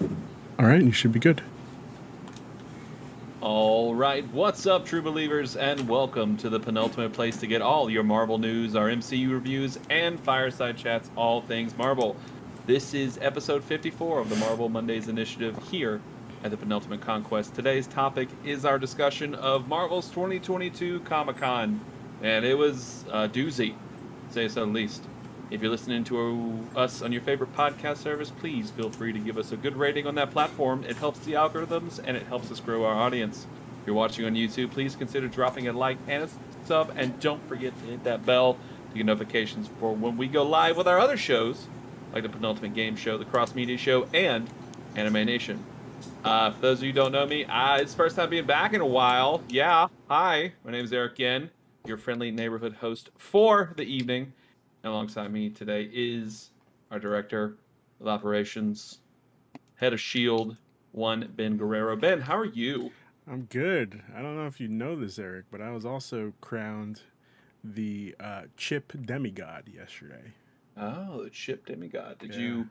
All right, you should be good. All right, what's up, true believers, and welcome to the penultimate place to get all your Marvel news, our MCU reviews, and fireside chats, all things Marvel. This is episode 54 of the Marvel Mondays Initiative here at the Penultimate Conquest. Today's topic is our discussion of Marvel's 2022 Comic Con, and it was a doozy, to say so the least. If you're listening to us on your favorite podcast service, please feel free to give us a good rating on that platform. It helps the algorithms and it helps us grow our audience. If you're watching on YouTube, please consider dropping a like and a sub, and don't forget to hit that bell to get notifications for when we go live with our other shows, like the Penultimate Game Show, the Cross Media Show, and Anime Nation. Uh, for those of you who don't know me, uh, it's first time being back in a while. Yeah, hi, my name is Eric Yen, your friendly neighborhood host for the evening. And alongside me today is our director of operations, head of Shield, one Ben Guerrero. Ben, how are you? I'm good. I don't know if you know this, Eric, but I was also crowned the uh, chip demigod yesterday. Oh, the chip demigod. Did Yeah. you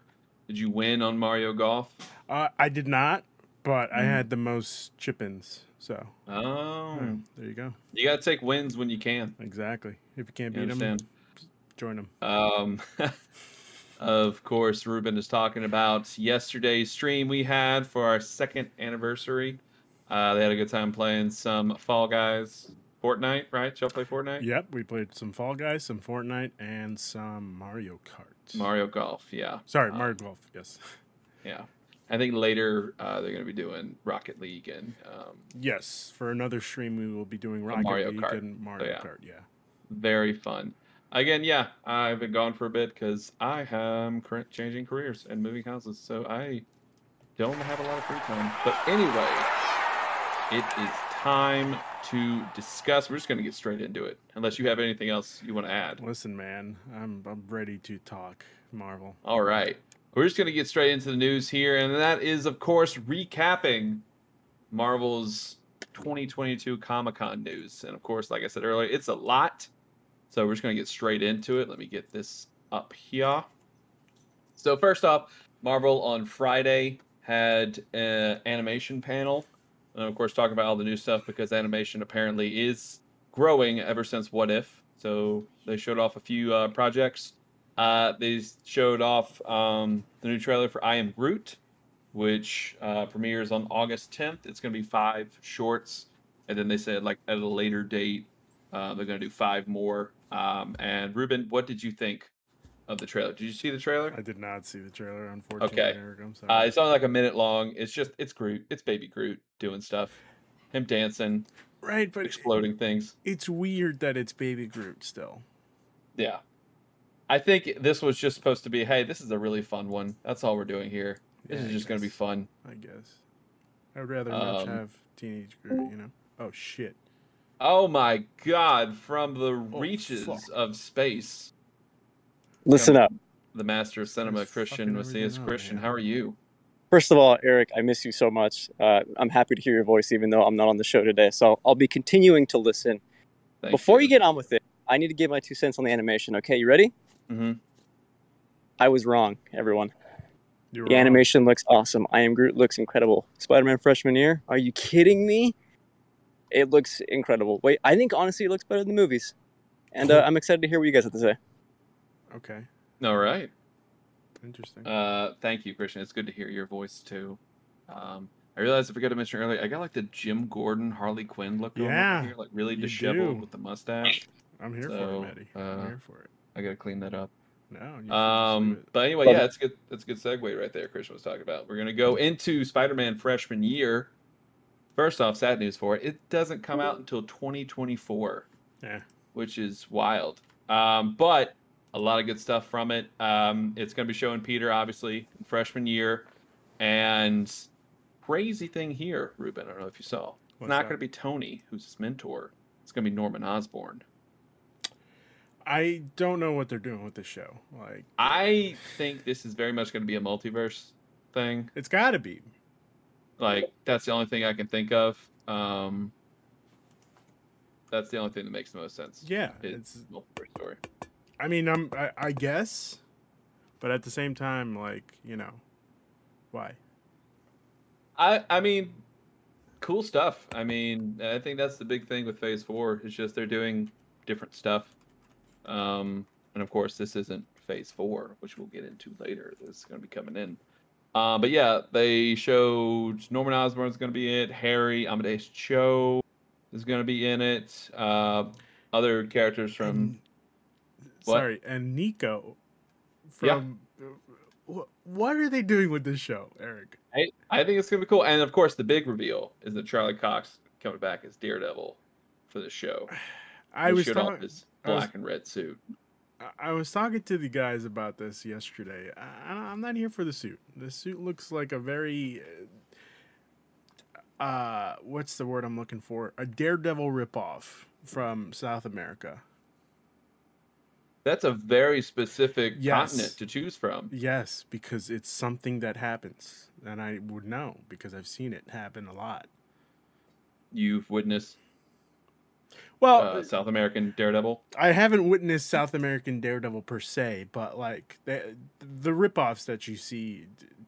did you win on Mario Golf? Uh, I did not, but I Mm. had the most chip-ins. So Oh, yeah, there you go. you gotta take wins when you can. Exactly. If you can't You beat them, understand? Join them. Um, of course, Ruben is talking about yesterday's stream we had for our second anniversary. Uh, they had a good time playing some Fall Guys, Fortnite, right? Y'all play Fortnite? Yep, we played some Fall Guys, some Fortnite, and some Mario Kart. Mario Golf, yeah. Sorry, Uh, Mario Golf. Yes. Yeah. I think later uh, they're going to be doing Rocket League and um, Yes. For another stream, we will be doing Rocket League Kart. and Mario yeah. Kart. Yeah. very fun. Again, yeah, I've been gone for a bit because I am current changing careers and moving houses, so I don't have a lot of free time. But anyway, it is time to discuss. We're just going to get straight into it, unless you have anything else you want to add. Listen, man, I'm I'm ready to talk Marvel. All right. We're just going to get straight into the news here, and that is, of course, recapping Marvel's 2022 Comic Con news. And of course, like I said earlier, it's a lot. So we're just going to get straight into it. Let me get this up here. So, first off, Marvel on Friday had an animation panel. And of course, talking about all the new stuff because animation apparently is growing ever since What If. So, they showed off a few uh, projects. Uh, they showed off um, the new trailer for I Am Groot, which uh, premieres on August 10th. It's going to be five shorts, and then they said like at a later date uh, they're going to do five more. Um, and Ruben, what did you think of the trailer? Did you see the trailer? I did not see the trailer, unfortunately. Okay. Eric, I'm sorry. Uh, it's only like a minute long. It's just it's Groot. It's baby Groot doing stuff, him dancing, right, but exploding things. it's weird that it's Baby Groot still. Yeah. I think this was just supposed to be, hey, this is a really fun one. That's all we're doing here. This Yeah, is just going to be fun. I guess. I would rather Um, have Teenage Groot, you know? Oh, shit. Oh my god, from the Oh, reaches fuck. of space, Listen up. the master of cinema, It's Christian fucking Macias. everything Christian, man. how are you? First of all, Eric, I miss you so much. Uh, I'm happy to hear your voice, even though I'm not on the show today. So I'll be continuing to listen. Thank Before you get on with it, I need to give my two cents on the animation. Okay, you ready? Mm-hmm. I was wrong, everyone. You're The wrong. animation looks awesome. I am Groot looks incredible. Spider-Man freshman year? Are you kidding me? It looks incredible. Wait, I think honestly it looks better than the movies. And uh, I'm excited to hear what you guys have to say. Okay. All right. Interesting. Uh, thank you, Christian. It's good to hear your voice too. Um, I realized I forgot to mention earlier. I got like the Jim Gordon Harley Quinn look going Yeah, on here, like really disheveled do. with the mustache. I'm here for it, Eddie. uh, I'm here for it. I gotta clean that up. No, you Um, but anyway, Love yeah, it. that's good. That's a good segue right there. Christian was talking about. We're gonna go into Spider-Man freshman year. First off, sad news for it. It doesn't come out until 2024, Yeah. which is wild. Um, but a lot of good stuff from it. Um, it's gonna be showing Peter obviously in freshman year, and crazy thing here, Ruben. I don't know if you saw. It's What's not gonna be Tony, who's his mentor. It's gonna be Norman Osborn. I don't know what they're doing with this show. Like, I think this is very much gonna be a multiverse thing. it's got to be. Like that's the only thing I can think of. Um, that's the only thing that makes the most sense. Yeah, it's it's. multiverse story. I mean, I'm. I, I guess, but at the same time, like you know, why? I I mean, cool stuff. I mean, I think that's the big thing with Phase Four. It's just they're doing different stuff. Um, and of course, this isn't Phase Four, which we'll get into later. This is going to be coming in. Uh, but yeah, they showed Norman Osborn's going to be in it. Harry Amadeus Cho is going to be in it. Uh, other characters from And- What? sorry, and Nico from. Wh- What are they doing with this show, Eric? I, I think it's gonna be cool. And of course, the big reveal is that Charlie Cox coming back as Daredevil for the show. I He was talking. his I was- black and red suit. I was talking to the guys about this yesterday. I, I'm not here for the suit. The suit looks like a very, uh, uh, what's the word I'm looking for? A Daredevil ripoff from South America. That's a very specific Yes. continent to choose from. Yes, because it's something that happens, and I would know because I've seen it happen a lot. You've witnessed Well, uh, South American Daredevil. I haven't witnessed South American Daredevil per se, but like the the ripoffs that you see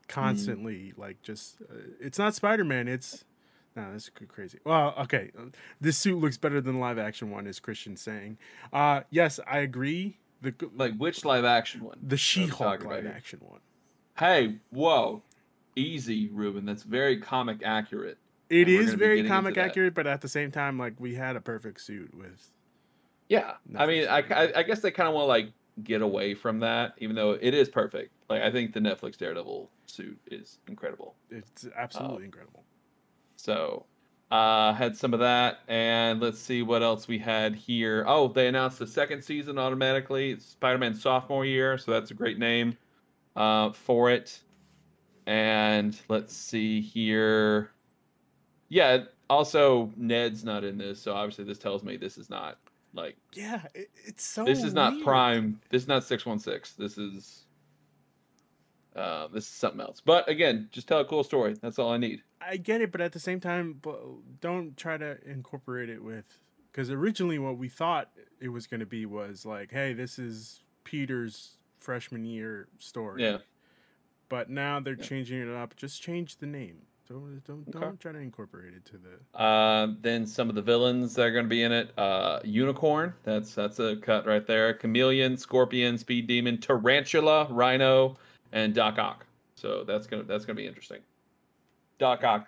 constantly, like just uh, it's not Spider Man. It's no, that's crazy. Well, okay, this suit looks better than the live action one, is Christian saying. Uh, yes, I agree. The Like which live action one? the She Hulk talking about live action one. Hey, whoa, easy, Ruben. That's very comic accurate. It is very comic accurate, but at the same time, like we had a perfect suit with. Yeah, I mean, I, I, I guess they kind of want to like get away from that, even though it is perfect. Like I think the Netflix Daredevil suit is incredible. It's absolutely Oh. incredible. So uh had some of that and let's see what else we had here. Oh, they announced the second season automatically. It's Spider-Man sophomore year, so that's a great name uh for it. And let's see here. Yeah, also Ned's not in this, so obviously this tells me this is not like Yeah, it, it's so. this is not prime this is not 616 this is uh this is something else but again just tell a cool story that's all i need I get it, but at the same time, don't try to incorporate it with because originally what we thought it was going to be was like, hey, this is Peter's freshman year story. yeah But now they're Yeah. changing it up. Just change the name. Don't don't don't try to incorporate it to the. uh, then some of the villains that are going to be in it uh unicorn that's that's a cut right there. Chameleon scorpion speed demon tarantula rhino and doc ock. So that's gonna that's gonna be interesting. Doc ock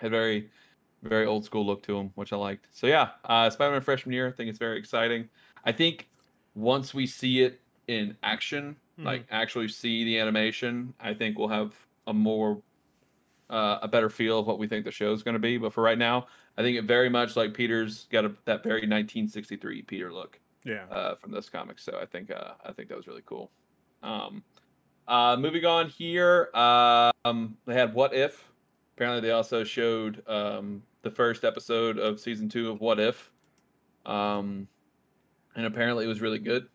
had very very old school look to him which i liked. So yeah uh spider-man freshman year i think it's very exciting. I think once we see it in action Mhm. like actually see the animation i think we'll have a more uh, a better feel of what we think the show is going to be but for right now i think it very much like peter's got a, that very 1963 peter look Yeah. uh, from this comic. So I think uh, I think that was really cool. Um, uh, moving on here, um, they had What If. Apparently, they also showed um, the first episode of season two of What If, um, and apparently it was really good.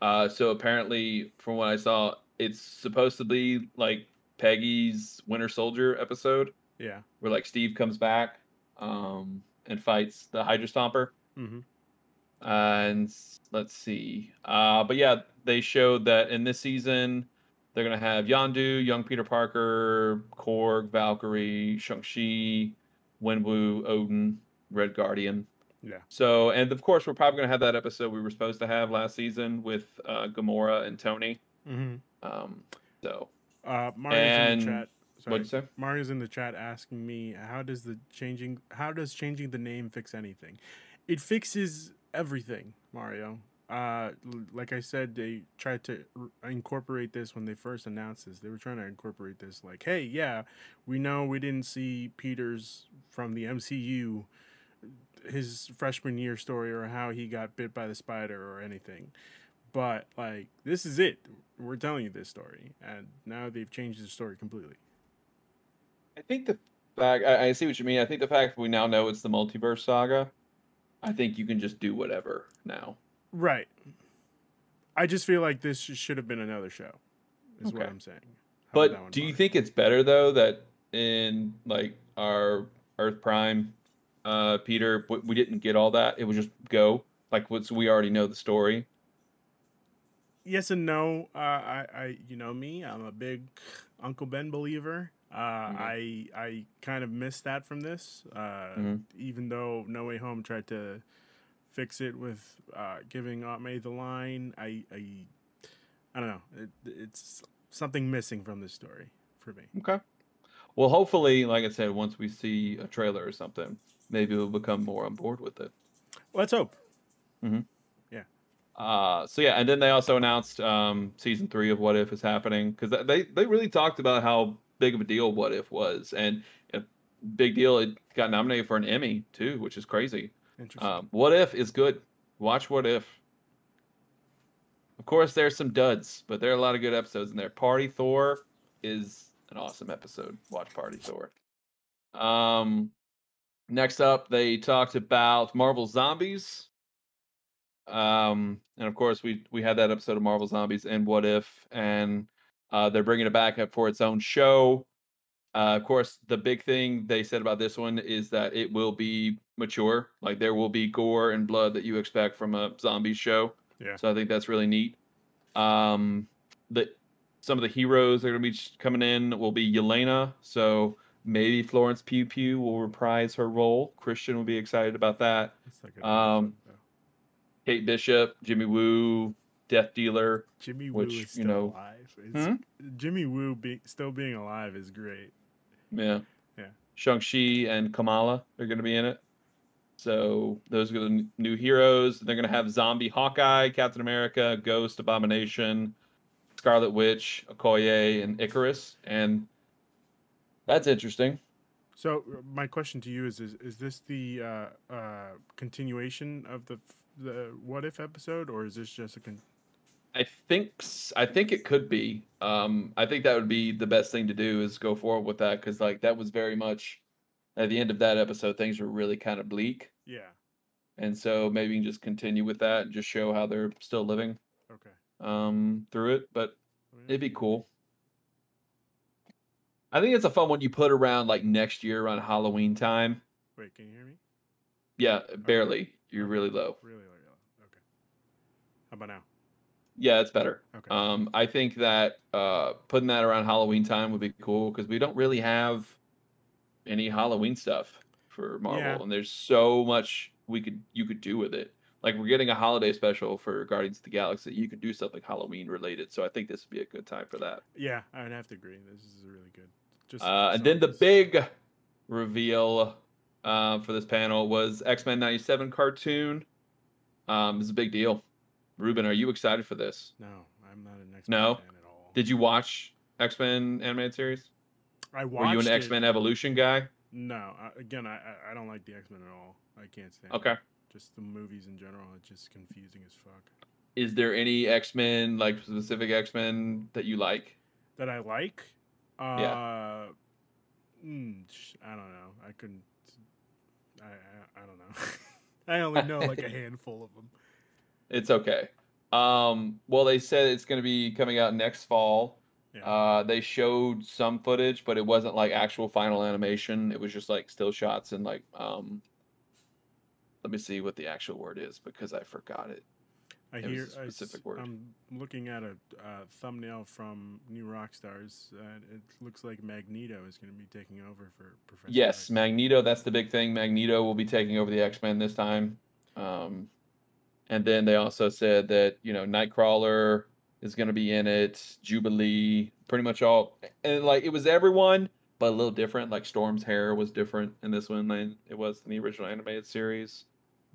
Uh, so apparently, from what I saw, it's supposed to be like Peggy's Winter Soldier episode, yeah. where like Steve comes back um, and fights the Hydra Stomper hmm and let's see. Uh, but yeah, they showed that in this season they're gonna have Yondu, young Peter Parker, Korg, Valkyrie, Shang-Chi, Wenwu, Odin, Red Guardian. Yeah. So, and of course, we're probably gonna have that episode we were supposed to have last season with uh, Gamora and Tony. hmm Um, so, Uh, Mario's in the chat. Sorry. what'd you say? Mario's in the chat asking me how does the changing how does changing the name fix anything? It fixes everything, Mario. Uh, like I said, they tried to r- incorporate this when they first announced this. They were trying to incorporate this, like, hey, yeah, we know we didn't see Peter's from the MCU, his freshman year story, or how he got bit by the spider or anything. But like, this is it. We're telling you this story, and now they've changed the story completely. I think the fact I, I see what you mean. I think the fact we now know it's the multiverse saga. I think you can just do whatever now. Right. I just feel like this should have been another show. Is what I'm saying. How about that one, But do you think it's better though that in like our Earth Prime, uh, Peter, w- we didn't get all that. It would just go like what's we already know the story. Yes and no. Uh, I, I, you know me. I'm a big Uncle Ben believer. Uh, I I kind of missed that from this. Uh, Mhm. Even though No Way Home tried to fix it with uh, giving Aunt May the line, I I, I don't know. It, it's something missing from this story for me. Okay. Well, hopefully, like I said, once we see a trailer or something, maybe we'll become more on board with it. Let's hope. Uh, so yeah, and then they also announced um, season three of What If is happening because they they really talked about how big of a deal What If was, and a big deal. It got nominated for an Emmy too, which is crazy. Interesting. Um, what If is good. Watch What If. Of course, there's some duds, but there are a lot of good episodes in there. Party Thor is an awesome episode. Watch Party Thor. Um, next up, they talked about Marvel Zombies. Um, and of course, we we had that episode of Marvel Zombies and What If, and uh, they're bringing it back up for its own show. Uh, of course, the big thing they said about this one is that it will be mature. Like there will be gore and blood that you expect from a zombie show. Yeah. So I think that's really neat. Um, the some of the heroes that are going to be coming in will be Yelena. So maybe Florence Pugh Pugh will reprise her role. Christian will be excited about that. That's not good um. Kate Bishop, Jimmy Woo, Death Dealer. Jimmy Woo which, is you still know- alive. It's, Jimmy Woo be, still being alive is great. Yeah. Yeah. Shang-Chi and Kamala are going to be in it. So those are the new heroes. They're going to have Zombie Hawkeye, Captain America, Ghost, Abomination, Scarlet Witch, Okoye, and Icarus. And that's interesting. So my question to you is: Is, is this the uh, uh, continuation of the the What If episode, or is this just a con- I think I think it could be. Um, I think that would be the best thing to do is go forward with that because like that was very much at the end of that episode things were really kind of bleak, yeah? and so maybe you can just continue with that and just show how they're still living Okay, um through it. But I mean, it'd be cool. I think it's a fun one you put around like next year around Halloween time. Wait, can you hear me? Yeah, barely. You're really low. Really, really low. Okay. How about now? Yeah, it's better. Okay. Um, I think that uh, putting that around Halloween time would be cool because we don't really have any Halloween stuff for Marvel, Yeah. and there's so much we could you could do with it. Like we're getting a holiday special for Guardians of the Galaxy. You could do something Halloween related, so I think this would be a good time for that. yeah, I'd have to agree. This is really good. Just Uh, and then the big reveal uh, for this panel was X Men '97 cartoon. Um, it's a big deal. Ruben, are you excited for this? No, I'm not an X Men No? fan at all. Did you watch X Men animated series? I watched. Were you an. X Men Evolution guy? No, I, again, I I- don't like the X Men at all. I can't stand. Okay. It. Just the movies in general. It's just confusing as fuck. Is there any X Men like specific X Men that you like? that I like. Uh, Yeah. mm, I don't know. I couldn't. I I, I don't know. I only know like a handful of them. It's okay. Um, well, they said it's going to be coming out next fall. Yeah. Uh, they showed some footage, but it wasn't like actual final animation. It was just like still shots and like um. Let me see what the actual word is because I forgot it. I it hear a I specific word. I'm looking at a uh, thumbnail from New Rockstars, and it looks like Magneto is going to be taking over for Professor. Yes, X. Magneto. That's the big thing. Magneto will be taking over the X Men this time. Um, and then they also said that you know Nightcrawler is going to be in it. Jubilee, pretty much all, and like it was everyone, but a little different. Like Storm's hair was different in this one than it was in the original animated series.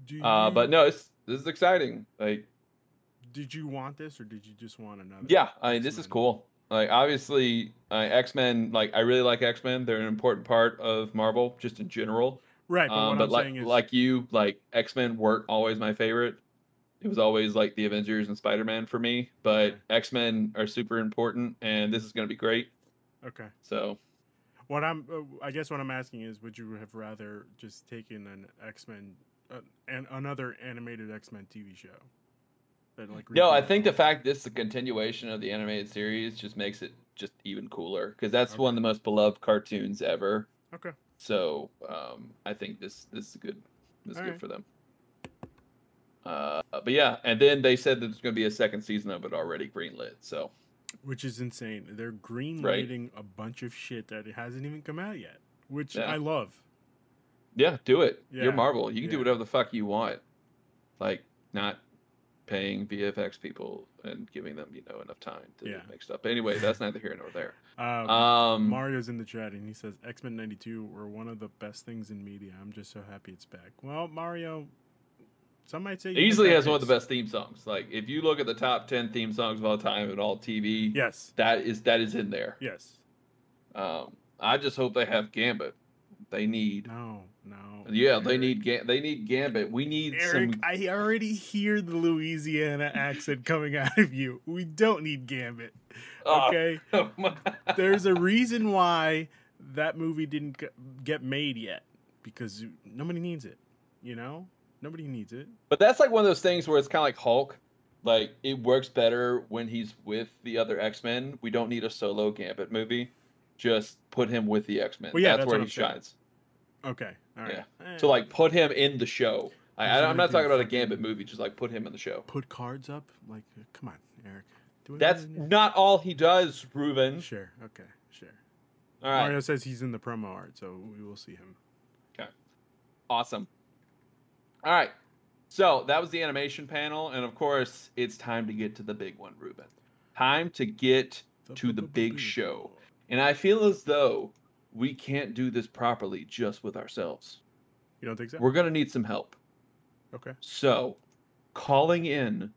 You, Uh, but no, it's this is exciting. Like Did you want this, or did you just want another? yeah, I mean, this is cool. Like obviously, uh, X Men. Like I really like X Men. They're an important part of Marvel, just in general. Right, but um, what but I'm like saying is, like you, like X Men weren't always my favorite. It was always like the Avengers and Spider Man for me. But Okay. X Men are super important, and this is going to be great. okay. So What I'm, uh, I guess, what I'm asking is, would you have rather just taken an X Men, uh, and another animated X Men TV show? That, like, no, I think the fact this is a continuation of the animated series just makes it just even cooler because that's Okay. one of the most beloved cartoons ever. Okay. So um, I think this this is good. This is good Alright. for them. Uh, but yeah, and then they said that there's going to be a second season of it already greenlit. So which is insane. They're green lighting a bunch of shit that it hasn't even come out yet, which Yeah. I love. Yeah, do it. Yeah, You're Marvel. You can do whatever the fuck you want. Like not paying VFX people and giving them, you know, enough time to Yeah. make stuff. But anyway, that's neither here nor there. Um, Um, Mario's in the chat and he says X Men '92 were one of the best things in media. I'm just so happy it's back. Well, Mario, some might say it you think easily has one of the best theme songs. Like if you look at the top ten theme songs of all time and all TV, Yes, that is that is in there. yes. Um, I just hope they have Gambit. They need, No, no. yeah, they need Ga- they need Gambit. We need Eric, some. I already hear the Louisiana accent coming out of you. We don't need Gambit. Ah. Oh, Okay. my- There's a reason why that movie didn't get made yet because nobody needs it. You know, nobody needs it. But that's like one of those things where it's kind of like Hulk. Like it works better when he's with the other X Men. We don't need a solo Gambit movie. Just put him with the X Men. Well, yeah, that's, that's where he saying. shines. Right. Eh, So like put him in the show. I, I'm not talking about a Gambit movie. Just like put him in the show. put cards up. Like, uh, come on, Eric. That's not all he does, Ruben. Sure. Okay. Sure. All right, Mario says he's in the promo art, so we will see him. Okay. Awesome. All right, so that was the animation panel, and of course, it's time to get to the big one, Ruben. Time to get to the big show. And I feel as though we can't do this properly just with ourselves. You don't think so? We're going to need some help. okay. So, calling in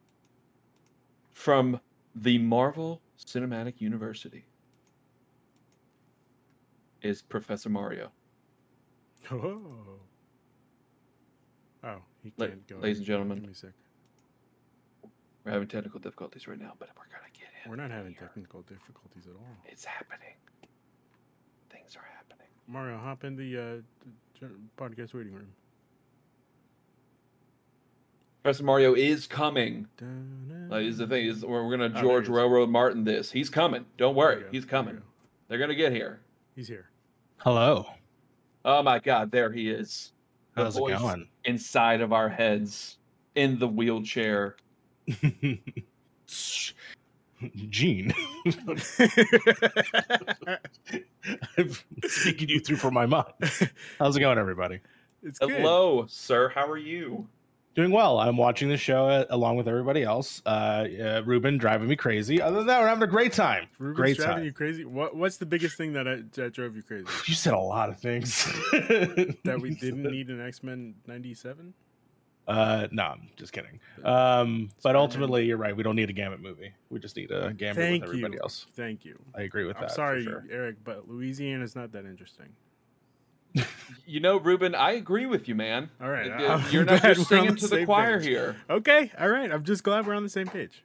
from the Marvel Cinematic University is Professor Mario. Oh. Oh, he can't go. ladies and gentlemen. Give me a sec. We're having technical difficulties right now, but we're going to get him. We're not having here. technical difficulties at all. It's happening. Things are happening. Mario, hop in the uh, podcast waiting room. Professor Mario is coming. Da-na. Is the thing is we're, we're gonna Oh, George he is. Railroad Martin this. He's coming. Don't worry, we go, he's coming. go. They're gonna get here. He's here. Hello. Oh my God, there he is. The How's it going? Inside of our heads, in the wheelchair. Gene. I'm speaking you through from my mind. How's it going, everybody? it's good. Hello, sir. How are you? Doing well. I'm watching the show uh, along with everybody else. Uh, uh, Ruben driving me crazy. Other than that, we're having a great time. Ruben's great driving time. you crazy. What What's the biggest thing that I, that drove you crazy? You said a lot of things. that we didn't need an X Men '97. Uh, no, I'm just kidding. Um, but ultimately, you're right. We don't need a Gambit movie. We just need a Gambit Thank with everybody you. else. Thank you. I agree with I'm that. for sorry, sure. Eric, but Louisiana is not that interesting. You know, Ruben, I agree with you, man. All right, Uh, I'm You're not just singing the to the same choir page. here. Okay, all right. I'm just glad we're on the same page.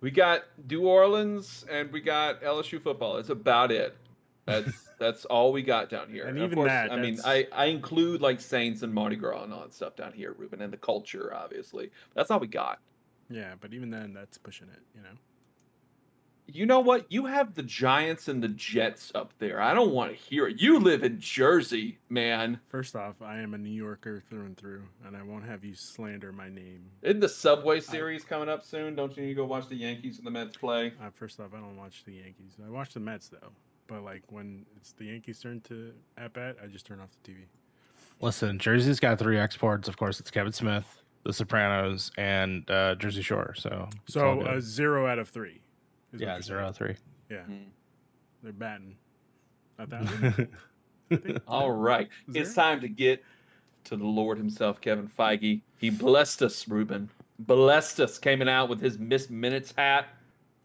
We got New Orleans and we got LSU football. That's about it. That's that's all we got down here. And even course, that, I mean, I, I include like Saints and Mardi Gras and all that stuff down here, Ruben, and the culture, obviously. That's all we got. Yeah, but even then, that's pushing it. You know. You know what? You have the Giants and the Jets up there. I don't want to hear it. You live in Jersey, man. First off, I am a New Yorker through and through, and I won't have you slander my name. Isn't the Subway series coming up soon? Don't you need to go watch the Yankees and the Mets play? Uh, first off, I don't watch the Yankees. I watch the Mets though. But like when it's the Yankees' turn to at bat, I just turn off the TV. Listen, Jersey's got three exports. Of course, it's Kevin Smith, The Sopranos, and uh, Jersey Shore. So, So a zero out of three. is yeah, you're zero saying. three. Yeah, Hmm. they're batting. A thousand. I think. All right. Is It's there? time to get to the Lord himself, Kevin Feige. He blessed us, Ruben. Blessed us, coming out with his Miss Minutes hat.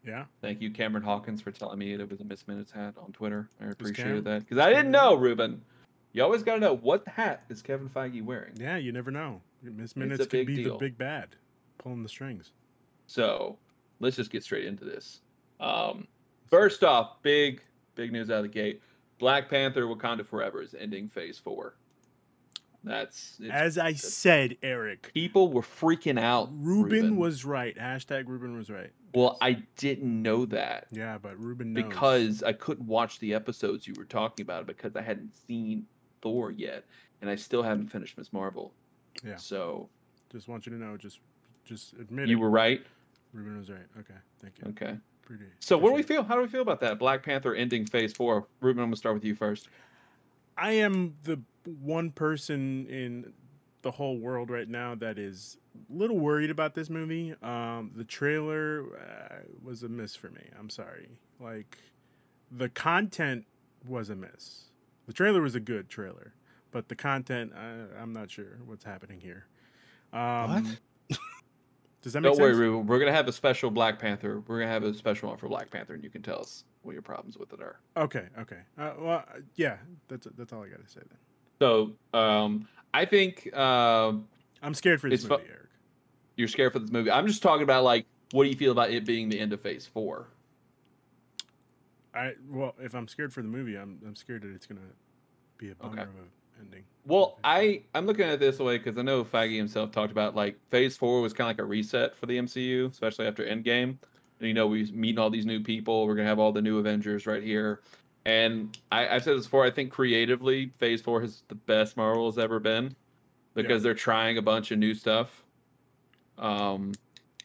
Yeah. Thank you, Cameron Hawkins, for telling me it was a Miss Minutes hat on Twitter. I Cam? appreciated that. Because I didn't know, Ruben. You always got to know what hat is Kevin Feige wearing. Yeah, you never know. Miss Minutes could be deal. the big bad, pulling the strings. So let's just get straight into this. Um, first off, big, big news out of the gate. Black Panther Wakanda Forever is ending phase four. That's As I said, Eric, people were freaking out. Ruben, was right. Hashtag Ruben was right. Well, I didn't know that Yeah, but Ruben knows. because I couldn't watch the episodes you were talking about because I hadn't seen Thor yet, and I still haven't finished Miss Marvel. Yeah. So just want you to know, just just admit it. you it. were right. Ruben was right. Okay, thank you. Okay. pretty. So what do we feel? How do we feel about that? Black Panther ending Phase Four. Ruben, I'm gonna start with you first. I am the one person in the whole world right now that is a little worried about this movie. Um, the trailer uh, was a miss for me. I'm sorry. Like, the content was a miss. The trailer was a good trailer, but the content, I, I'm not sure what's happening here. Um, What? Does that make Don't worry, sense? Ruben. We're gonna have a special Black Panther. We're gonna have a special one for Black Panther, and you can tell us what your problems with it are. Okay, okay. Uh, well, yeah, that's that's all I got to say then. So, um, I think uh, I'm scared for this It's fu- movie, Eric. you're scared for this movie. I'm just talking about like, what do you feel about it being the end of Phase Four? I well, if I'm scared for the movie, I'm I'm scared that it's gonna be a bummer Okay. of a ending. Well, I I'm looking at it this way because I know Feige himself talked about like Phase Four was kind of like a reset for the MCU, especially after Endgame. And, you know, we meeting all these new people. We're gonna have all the new Avengers right here. And I, I've said this before. I think creatively, Phase Four has the best Marvel has ever been because they're trying a bunch of new stuff. Um,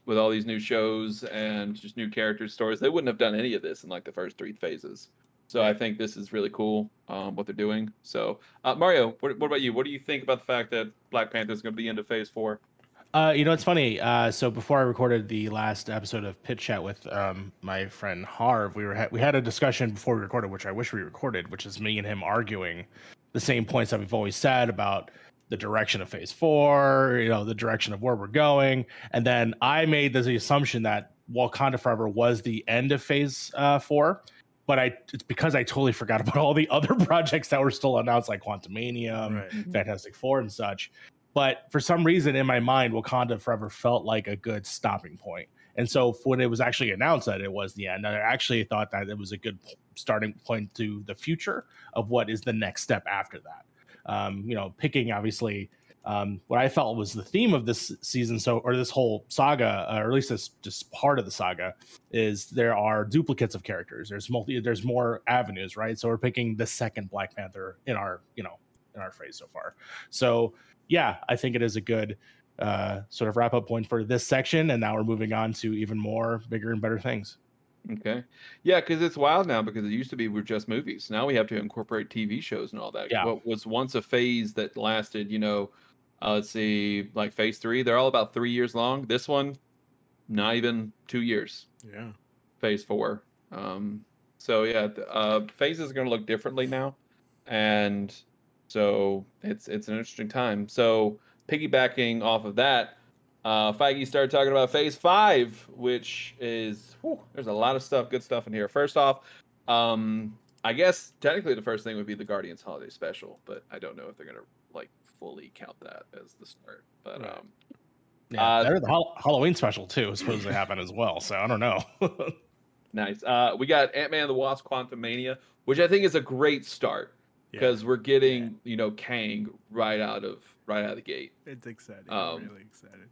with all these new shows and just new character stories, they wouldn't have done any of this in like the first three phases. So I think this is really cool um, what they're doing. So uh, Mario, what, what about you? What do you think about the fact that Black Panther is going to be into Phase Four? Uh, you know, it's funny. Uh, so before I recorded the last episode of Pitch Chat with um, my friend Harv, we were ha- we had a discussion before we recorded, which I wish we recorded, which is me and him arguing the same points that we've always said about the direction of Phase Four, you know, the direction of where we're going, and then I made the assumption that Wakanda Forever was the end of Phase uh, Four. But I, it's because I totally forgot about all the other projects that were still announced, like Quantumania, right. Fantastic Four and such. But for some reason in my mind, Wakanda Forever felt like a good stopping point. And so when it was actually announced that it was the end, I actually thought that it was a good starting point to the future of what is the next step after that. Um, you know, picking obviously um, what I felt was the theme of this season, so or this whole saga, uh, or at least this just part of the saga, is there are duplicates of characters. There's multi, there's more avenues, right? So we're picking the second Black Panther in our, you know, in our phrase so far. So yeah, I think it is a good uh, sort of wrap up point for this section, and now we're moving on to even more bigger and better things. Okay, yeah, because it's wild now. Because it used to be we're just movies. Now we have to incorporate TV shows and all that. Yeah. What was once a phase that lasted, you know, uh, let's see, like Phase Three, they're all about three years long. This one, not even two years. Yeah. phase four. Um, so yeah, uh, phases are going to look differently now, and so it's it's an interesting time. So piggybacking off of that, uh, Feige started talking about Phase Five, which is whew, there's a lot of stuff, good stuff in here. First off, um, I guess technically the first thing would be the Guardians Holiday Special, but I don't know if they're going to fully count that as the start. But Right. um, Yeah, Uh, better the Hall- Halloween special too is supposed to happen as well. So I don't know. Nice. Uh, we got Ant Man and the Wasp: Quantumania, which I think is a great start Yeah. because we're getting you know Kang right out of right out of the gate, It's exciting. um, really excited.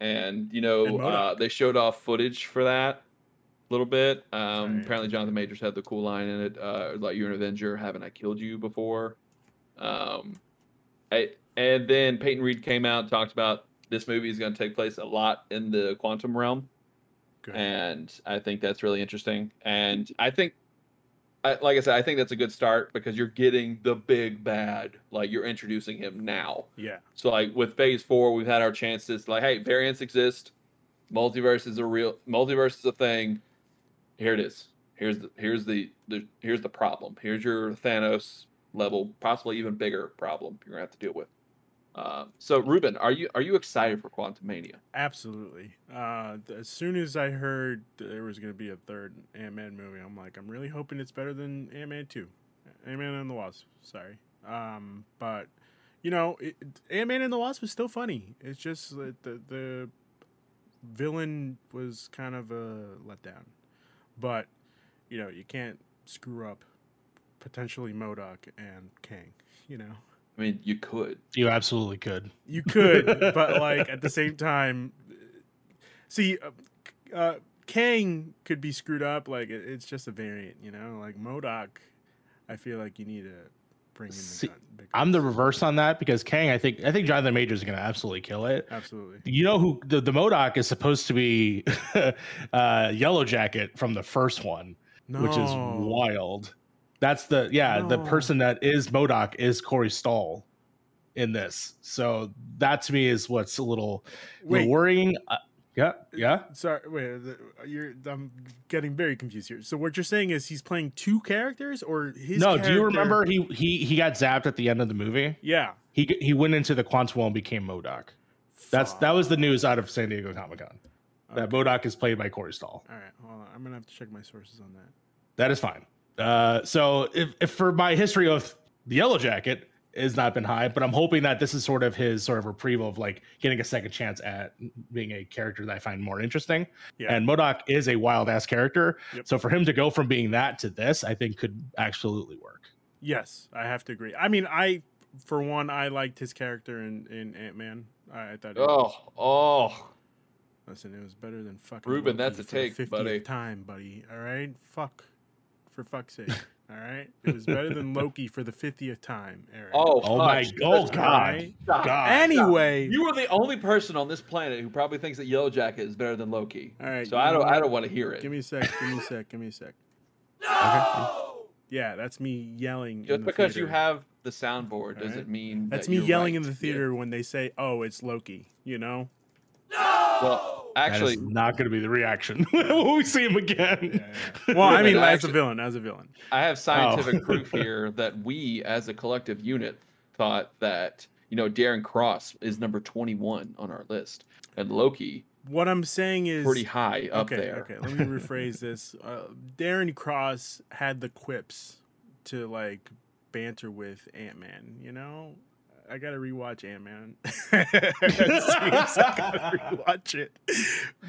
and you know And uh, they showed off footage for that a little bit. Um, Sorry. apparently, Jonathan Majors had the cool line in it, uh, like "You're an Avenger, haven't I killed you before?" Um, I, and then Peyton Reed came out and talked about this movie is going to take place a lot in the quantum realm. Good. and I think that's really interesting. And I think, I, like I said, I think that's a good start because you're getting the big bad, like you're introducing him now. yeah. So like with Phase Four, we've had our chances. Like, hey, variants exist, multiverse is a real, multiverse is a thing. Here it is. Here's the here's the, the here's the problem. Here's your Thanos level, possibly even bigger problem you're gonna have to deal with. Uh, so Ruben, are you are you excited for Quantumania? Absolutely. Uh, as soon as I heard there was going to be a third Ant Man movie, I'm like, I'm really hoping it's better than Ant Man 2. Ant Man and the Wasp. Sorry. Um, but, you know, Ant Man and the Wasp was still funny. It's just that the, the villain was kind of a letdown. But, you know, you can't screw up potentially MODOK and Kang, you know? I mean, you could. you absolutely could. You could, but like at the same time, see, uh, uh, Kang could be screwed up. Like it, it's just a variant, you know. Like MODOK, I feel like you need to bring in the See, gun. I'm the reverse on that because Kang, I think I think Jonathan Majors is going to absolutely kill it. Absolutely. You know who the, the MODOK is supposed to be uh Yellow Jacket from the first one, No. which is wild. That's the yeah, the person that is MODOK is Corey Stoll in this. So that to me is what's a little, little Wait. worrying. Uh, yeah, yeah. Sorry, wait. You're. I'm getting very confused here. So what you're saying is he's playing two characters, or his? no, do you remember he he he got zapped at the end of the movie? Yeah. He he went into the quantum realm and became MODOK. That's that was the news out of San Diego Comic Con. That Okay. MODOK is played by Corey Stoll. All right, hold on. I'm gonna have to check my sources on that. That is fine. Uh, so if, if for my history of the Yellow Jacket has not been high, but I'm hoping that this is sort of his sort of reprieve of like getting a second chance at being a character that I find more interesting. Yeah. And MODOK is a wild ass character. Yep. So for him to go from being that to this, I think could absolutely work. Yes, I have to agree. I mean, I, for one, I liked his character in in Ant Man. I, I thought. It was, Oh, oh. listen, it was better than fucking. Ruben, Loki that's a take, 50th buddy. Time, buddy. All right, fuck, for fuck's sake. All right, it was better than Loki for the fiftieth time, Eric. Oh, Oh my hush. oh god. right. Stop. God. Anyway, You are the only person on this planet who probably thinks that Yellow Jacket is better than Loki. All right, So I don't. I don't want to hear it. give me a sec. Give me a sec. Give me a sec. no. Yeah, that's me yelling. in Just the because you have the soundboard All right. doesn't mean That's that me you're yelling right. in the theater when they say, "Oh, it's Loki." You know. Yeah. Well, Actually, actually, not going to be the reaction when we see him again. Well, I mean, Ruben, as a villain, as a villain. I have scientific Oh. proof here that we, as a collective unit, thought that you know Darren Cross is number twenty-one on our list, and Loki What I'm saying is pretty high up okay, there. Okay, let me rephrase this. Uh, Darren Cross had the quips to like banter with Ant Man. You know, I gotta rewatch Ant Man. I gotta rewatch it.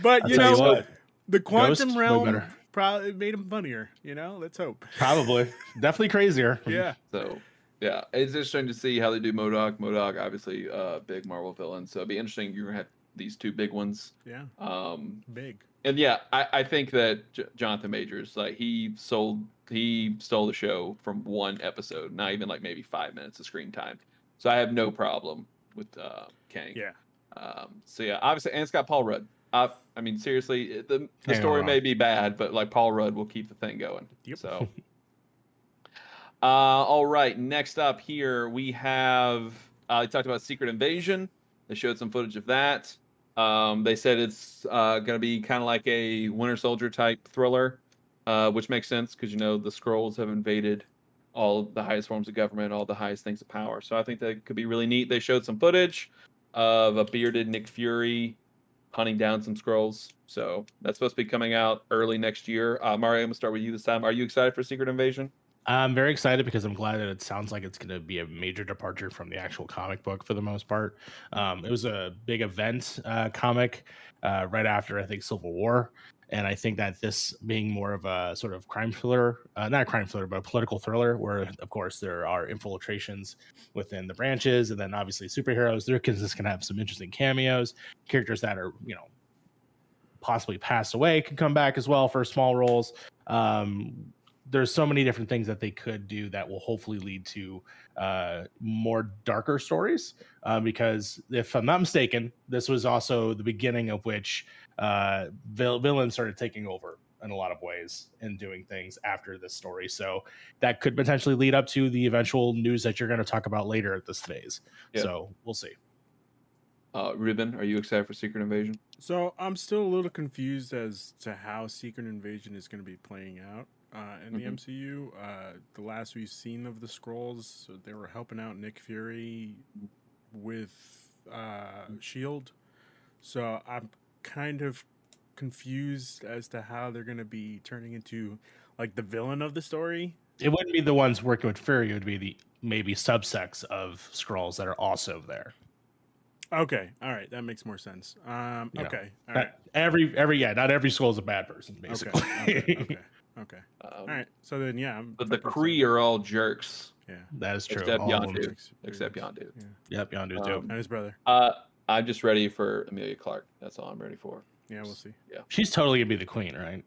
But I'll you know, what, the quantum Ghost, realm probably made him funnier. You know, let's hope. probably, definitely crazier. Yeah. So yeah, it's interesting to see how they do MODOK. MODOK, obviously, uh, big Marvel villain. So it'd be interesting. You're gonna have these two big ones. Yeah. Um, Big. and yeah, I, I think that J- Jonathan Majors, like he sold, he stole the show from one episode, not even like maybe five minutes of screen time. So I have no problem with uh, Kang. Yeah. Um, so yeah, obviously, and it's got Paul Rudd. Uh, I mean, seriously, the the story may be bad, but like Paul Rudd will keep the thing going. Yep. So. Uh, all right. Next up here, we have. Uh, they talked about Secret Invasion. They showed some footage of that. Um, they said it's uh, going to be kind of like a Winter Soldier type thriller, uh, which makes sense because you know the Skrulls have invaded all the highest forms of government, all the highest things of power. So I think that could be really neat. They showed some footage of a bearded Nick Fury hunting down some Skrulls. So that's supposed to be coming out early next year. Uh, Mario, I'm gonna start with you this time. Are you excited for Secret Invasion? I'm very excited because I'm glad that it sounds like it's going to be a major departure from the actual comic book for the most part. Um, it was a big event uh, comic uh, right after I think Civil War, and I think that this being more of a sort of crime thriller, uh, not a crime thriller, but a political thriller, where of course there are infiltrations within the branches, and then obviously superheroes. Just going to have some interesting cameos, characters that are you know possibly passed away could come back as well for small roles. Um, there's so many different things that they could do that will hopefully lead to uh, more darker stories. Uh, because if I'm not mistaken, this was also the beginning of which uh, vil- villains started taking over in a lot of ways and doing things after this story. So that could potentially lead up to the eventual news that you're going to talk about later at this phase. Yeah. So we'll see. Uh, Ruben, are you excited for Secret Invasion? So I'm still a little confused as to how Secret Invasion is going to be playing out uh, in the Mhm. MCU. Uh, the last we've seen of the Skrulls, so they were helping out Nick Fury with uh, Shield. So I'm kind of confused as to how they're going to be turning into like the villain of the story. It wouldn't be the ones working with Fury. It would be the maybe subsects of Skrulls that are also there. Okay, all right, that makes more sense. Um, Yeah. okay, all right, every every yeah, not every Skrull is a bad person, basically. okay, okay, okay. Um, All right, so then yeah, I'm But the Kree are all jerks, yeah. that is true. Except All of Yondu. except Yondu. Yep, Yondu Um, too. and his brother. Uh, I'm just ready for Emilia Clarke. That's all I'm ready for. Yeah, we'll see. Yeah, She's totally gonna be the queen, right?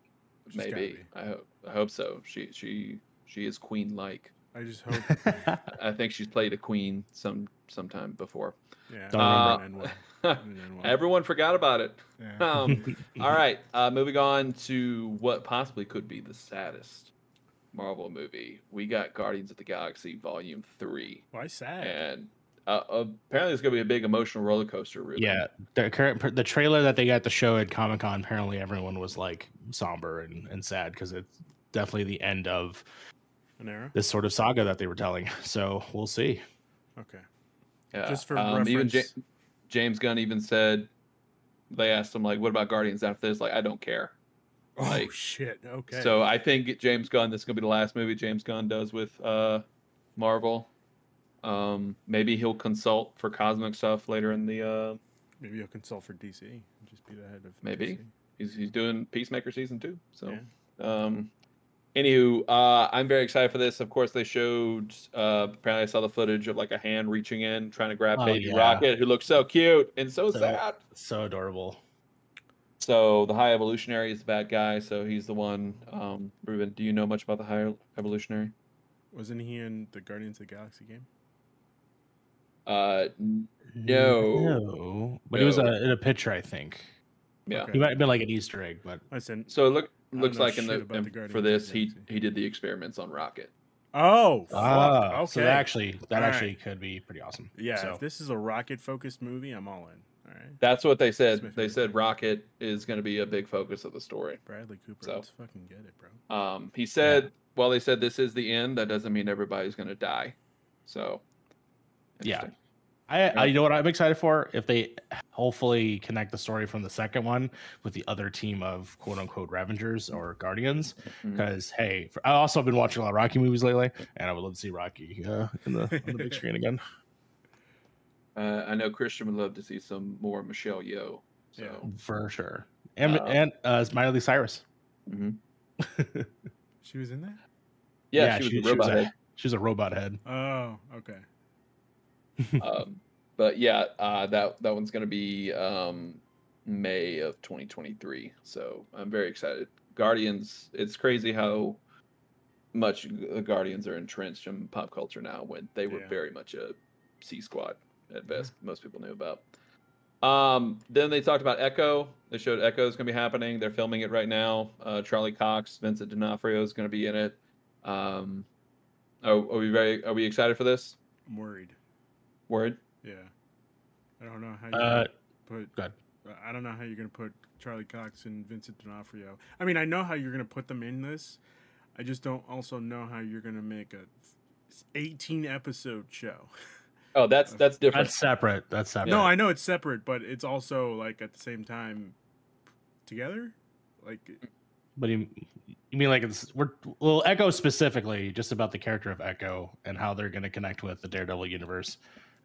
She's Maybe. I hope. I hope so. She she she is queen like. I just hope. I think she's played a queen some sometime before. Yeah. Don't Uh, and well, well. Everyone forgot about it. Yeah. Um, all right, uh, moving on to what possibly could be the saddest Marvel movie. We got Guardians of the Galaxy Volume Three, Why sad? and uh, apparently it's going to be a big emotional roller coaster. Ruben. Yeah, the current the trailer that they got to show at Comic Con. Apparently, everyone was like somber and, and sad because it's definitely the end of An era. this sort of saga that they were telling. So we'll see. Okay. Yeah. Just for um, even Ja- reference. James Gunn even said they asked him like, "What about Guardians after this?" Like, I don't care. Oh Like, shit. Okay. So I think James Gunn. This is gonna be the last movie James Gunn does with uh, Marvel. Um, maybe he'll consult for cosmic stuff later in the. Uh, maybe he'll consult for DC. and Just be the head of. Maybe. DC. he's he's doing Peacemaker season two. So, Yeah. um, anywho, uh, I'm very excited for this. Of course, they showed. Uh, apparently, I saw the footage of like a hand reaching in, trying to grab Oh, Baby yeah. Rocket, who looks so cute and so, So- sad. So adorable. So the High Evolutionary is the bad guy. So he's the one. Um, Ruben, do you know much about the High Evolutionary? Wasn't he in the Guardians of the Galaxy game? Uh, No. no. But it was No. uh, in a picture, I think. yeah. Okay. He might have been like an Easter egg, but Listen. So it look looks like in the, in- the for this he he did the experiments on Rocket. Oh. Fuck. ah, okay. so that actually that All right. actually could be pretty awesome. Yeah. So, If this is a rocket focused movie, I'm all in. All right. That's what they said. They said thing. Rocket is going to be a big focus of the story. Bradley Cooper. So- Let's fucking get it, bro. Um, he said, "Well, they said this is the end. That doesn't mean everybody's going to die." So, Yeah. I, I you know what I'm excited for if they hopefully connect the story from the second one with the other team of quote unquote Ravengers or Guardians. Because hey, for, I also have been watching a lot of Rocky movies lately, and I would love to see Rocky uh, in the on the big screen again. Uh, I know Christian would love to see some more Michelle Yeoh. So, Yeah. for sure. And Um, and uh, Miley Cyrus. mhm. She was in that. yeah, she, was a robot a, head. she was a robot head. Oh. Okay. Um, but yeah, uh, that that one's going to be um, May of 2023. So I'm very excited. Guardians. It's crazy how much the Guardians are entrenched in pop culture now. When they were Yeah. very much a C squad at best. Most people knew about. Um, then they talked about Echo. They showed Echo is going to be happening. They're filming it right now. Uh, Charlie Cox, Vincent D'Onofrio is going to be in it. Um, are, are we very? Are we excited for this? I'm worried. Word. Yeah. I don't know how you Uh, put. go ahead. I don't know how you're gonna put Charlie Cox and Vincent D'Onofrio. I mean, I know how you're gonna put them in this. I just don't also know how you're gonna make a 18 episode show. Oh, that's that's different. That's separate. That's separate. No, I know it's separate, but it's also like at the same time together. Like, But you, you mean like it's we're well Echo specifically just about the character of Echo and how they're going to connect with the Daredevil universe.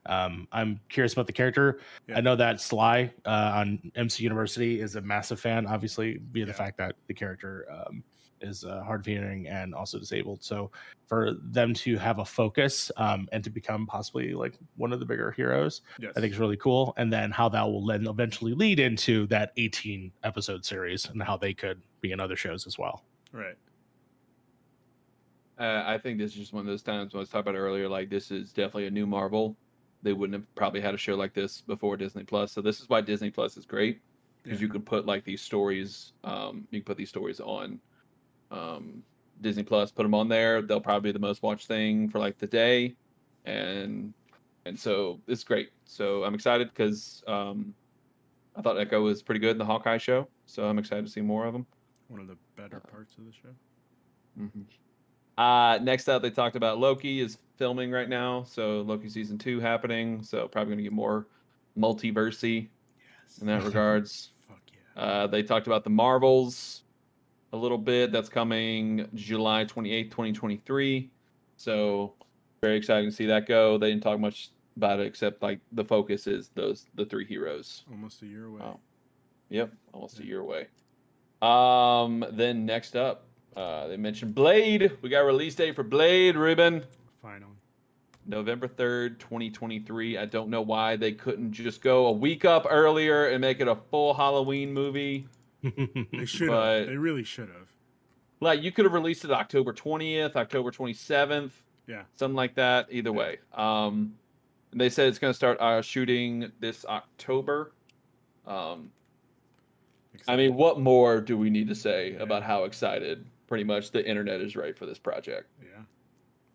Um, I'm curious about the character. Yeah. I know that Sly uh, on MC University is a massive fan, obviously via the fact that the character um, is uh, hard of hearing and also disabled. So for them to have a focus um, and to become possibly like one of the bigger heroes, yes, I think is really cool. And then how that will then eventually lead into that 18 episode series and how they could be in other shows as well. right. Uh, I think this is just one of those times when I was talking about earlier. Like this is definitely a new Marvel. They wouldn't have probably had a show like this before Disney Plus. So this is why Disney Plus is great because Yeah. you could put like these stories. Um, you can put these stories on um, Disney Plus. Put them on there. They'll probably be the most watched thing for like the day, and and so it's great. So I'm excited because um, I thought Echo was pretty good in the Hawkeye show. So I'm excited to see more of them. One of the better parts of the show. Mhm. Uh, next up, they talked about Loki is filming right now, so Loki season two happening. So probably gonna get more multiversey Yes. in that regards. Fuck yeah. Uh, they talked about the Marvels a little bit. That's coming July twenty eighth, twenty twenty three. So very exciting to see that go. They didn't talk much about it except like the focus is those the three heroes. Almost a year away. Wow. Yep, almost a year away. Um, then next up, uh, they mentioned Blade. We got release date for Blade, Ruben. Finally. November 3rd, 2023. I don't know why they couldn't just go a week up earlier and make it a full Halloween movie. They should have. They really should have. Like, you could have released it October 20th, October 27th. Yeah. something like that. Either way, um, they said it's going to start uh, shooting this October. Um, I mean, what more do we need to say Yeah. about how excited pretty much the internet is right for this project? Yeah.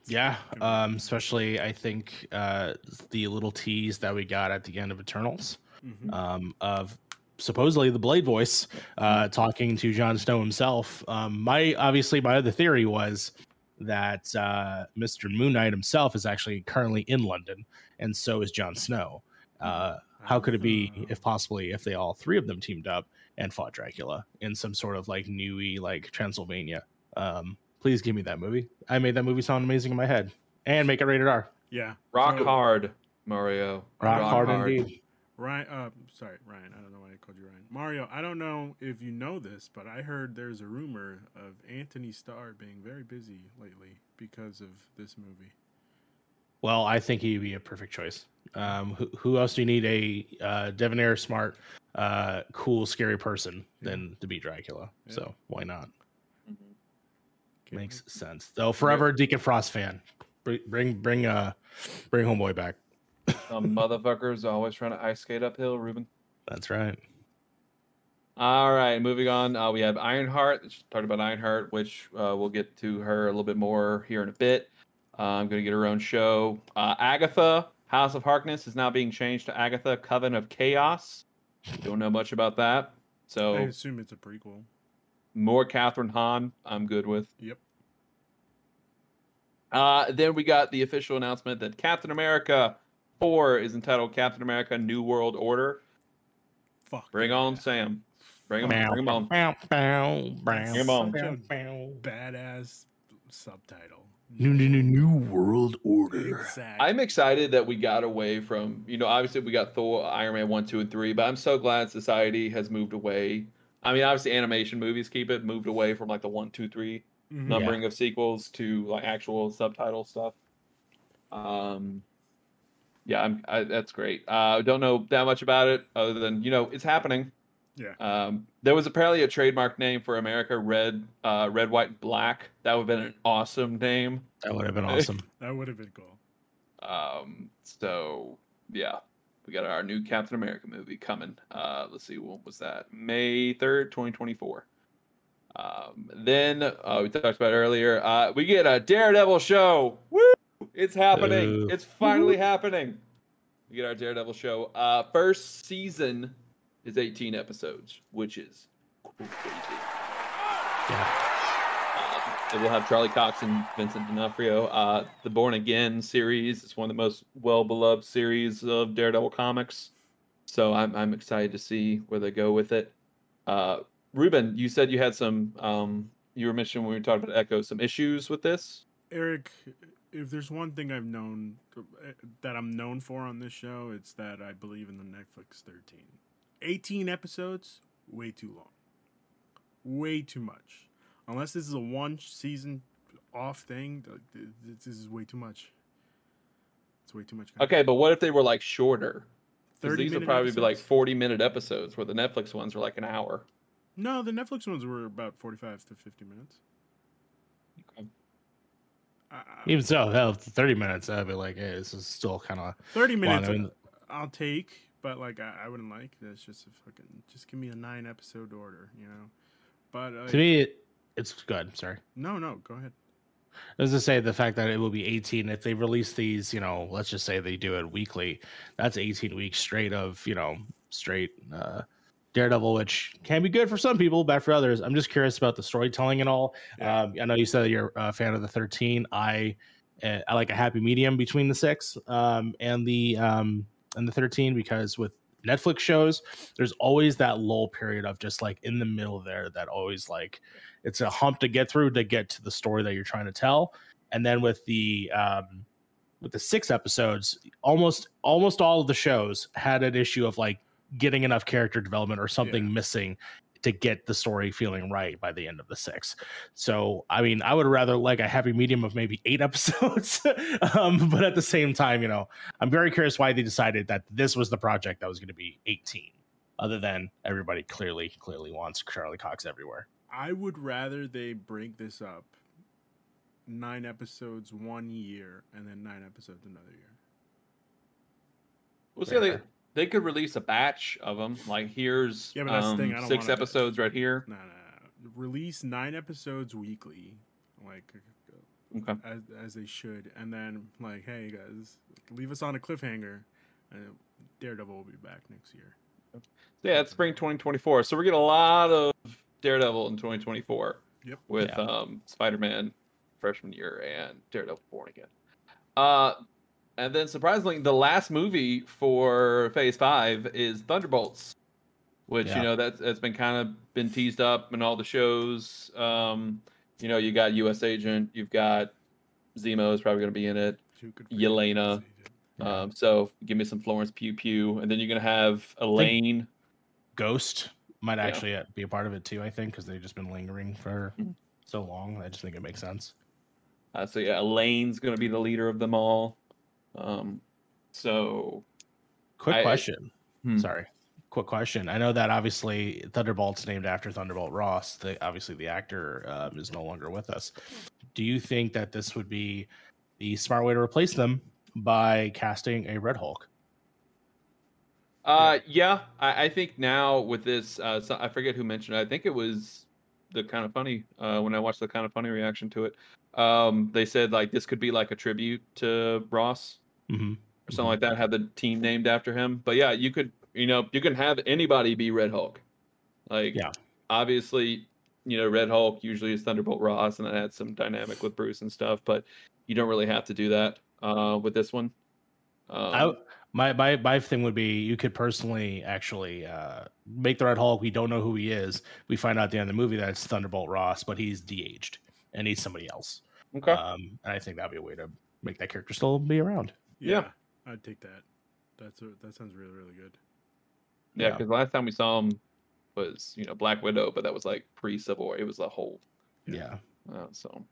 Yeah, um, especially I think uh, the little tease that we got at the end of Eternals Mhm. um, of supposedly the Blade voice uh, talking to Jon Snow himself. Um, my obviously my other theory was that uh, Mr. Moon Knight himself is actually currently in London, and so is Jon Snow. Uh, how could it be, Ah. if possibly, if they all three of them teamed up and fought Dracula in some sort of like newy like Transylvania? Um, please give me that movie. I made that movie sound amazing in my head, and make it rated R. Yeah. Rock So- hard, Mario. Rock, hard, indeed. Ryan, uh, sorry, Ryan. I don't know why I called you Ryan. Mario, I don't know if you know this, but I heard there's a rumor of Anthony Starr being very busy lately because of this movie. Well, I think he'd be a perfect choice. Um, who, who else do you need a uh, debonair, smart, uh, cool, scary person than to be Dracula? Yeah. So why not? Can't Makes sense. Though forever Deacon Frost fan. Bring bring bring uh bring homeboy back. Some motherfuckers always trying to ice skate uphill, Ruben. That's right. All right, moving on. Uh, we have Ironheart. Let's Talked about Ironheart, which uh, we'll get to her a little bit more here in a bit. Uh, I'm going to get her own show. Uh, Agatha, House of Harkness, is now being changed to Agatha, Coven of Chaos. Don't know much about that. So I assume it's a prequel. more Kathryn Hahn. I'm good with. Yep. Uh, then we got the official announcement that Captain America 4 is entitled Captain America: New World Order. Fuck. Bring yeah. on Sam. Bring him, bring him on. Bow, bow, bow, Bring 'em on. bow, bow. Badass subtitle. New, new, new, new world order. Exactly. I'm excited that we got away from, you know, obviously we got Thor, Iron Man 1, 2, and 3, but I'm so glad society has moved away. I mean, obviously animation movies keep it moved away from like the 1, 2, 3 Mhm. numbering of sequels to like actual subtitle stuff. Um, yeah, I'm, I, that's great. Uh, don't know that much about it other than, you know, it's happening. Yeah. Um, there was apparently a trademark name for America, red, uh, red, white, and black. That would have been an awesome name. That would have been awesome. That would have been cool. Um, so yeah, we got our new Captain America movie coming. Uh, let's see, what was that? May third, twenty twenty four. Um, then uh, we talked about earlier. Uh, we get a Daredevil show. Woo! It's happening. Ooh. It's finally happening. We get our Daredevil show. Uh, first season is eighteen episodes, which is crazy. Yeah. Uh, we'll have Charlie Cox and Vincent D'Onofrio. Uh, the Born Again series is one of the most well beloved series of Daredevil comics. So I'm I'm excited to see where they go with it. Uh, Ruben, you said you had some. Um, you were mentioning when we talked about Echo some issues with this. Eric, if there's one thing I've known eh, that I'm known for on this show, it's that I believe in the Netflix 13. 18 episodes, way too long. Way too much. Unless this is a one season off thing, th- th- this is way too much. It's way too much. content. Okay, but what if they were like shorter? 'Cause 30 these would probably be like 40 minute episodes, where the Netflix ones are like an hour. No, the Netflix ones were about 45 to 50 minutes. Okay. Uh, Even so, hell, 30 minutes, I'd be like, hey, this is still kind of 30 minutes I mean- I'll take, but like I, I wouldn't like this. Just a fucking just give me a nine episode order, you know. But uh, to me, it, it's good. Sorry. no, no, go ahead. As to say, the fact that it will be 18, if they release these, you know, let's just say they do it weekly, that's 18 weeks straight of, you know, straight uh, Daredevil, which can be good for some people, bad for others. I'm just curious about the storytelling and all. Yeah. Um, I know you said you're a fan of the 13. I uh, I like a happy medium between the six um, and the um, and the 13 because with Netflix shows, there's always that lull period of just like in the middle there that always like it's a hump to get through to get to the story that you're trying to tell. And then with the um, with the six episodes, almost almost all of the shows had an issue of like getting enough character development or something Yeah. missing to get the story feeling right by the end of the six. So, I mean, I would rather like a happy medium of maybe eight episodes. um, but at the same time, you know, I'm very curious why they decided that this was the project that was going to be 18, other than everybody clearly, clearly wants Charlie Cox everywhere. I would rather they break this up nine episodes one year and then nine episodes another year. We'll see. how They could release a batch of them. Like here's Yeah, but that's the um, thing, I don't six wanna- episodes right here. No, no, no. Release nine episodes weekly, like Okay. as as they should, and then like, hey guys, leave us on a cliffhanger, and Daredevil will be back next year. Yeah, it's spring 2024. So we're getting a lot of Daredevil in 2024. Yep. With Yeah. um, Spider-Man freshman year and Daredevil Born Again. Uh, and then surprisingly, the last movie for Phase Five is Thunderbolts, which Yeah. you know that's that's been kind of been teased up in all the shows. Um, you know, you got U.S. Agent, you've got Zemo is probably going to be in it. Who Yelena. Yeah. Um, so give me some Florence Pugh Pugh, and then you're gonna have Elaine. Ghost might actually uh, be a part of it too. I think because they've just been lingering for Mhm. so long. I just think it makes sense. Uh, so yeah, Elaine's gonna be the leader of them all. Um, so Quick I- question. hmm. Sorry. Quick question. I know that obviously Thunderbolt's named after Thunderbolt Ross. The obviously the actor um, is no longer with us. Do you think that this would be the smart way to replace them by casting a Red Hulk? Uh, yeah, I, I think now with this, uh, so I forget who mentioned it. I think it was the kind of funny uh, when I watched the kind of funny reaction to it. Um, they said like this could be like a tribute to Ross Mm-hmm. or something like that. Have the team named after him. But yeah, you could, you know, you can have anybody be Red Hulk. Like, Yeah. obviously, you know, Red Hulk usually is Thunderbolt Ross, and that had some dynamic with Bruce and stuff. But you don't really have to do that uh, with this one. Um, I, my my my thing would be you could personally actually uh, make the Red Hulk. We don't know who he is. We find out at the end of the movie that it's Thunderbolt Ross, but he's de-aged and he's somebody else. okay. Um, and I think that'd be a way to make that character still be around. Yeah. I'd take that. That's a, that sounds really really good. Yeah, Yeah. because last time we saw him was you know Black Widow, but that was like pre Civil War. It was a whole. Yeah. Uh, so.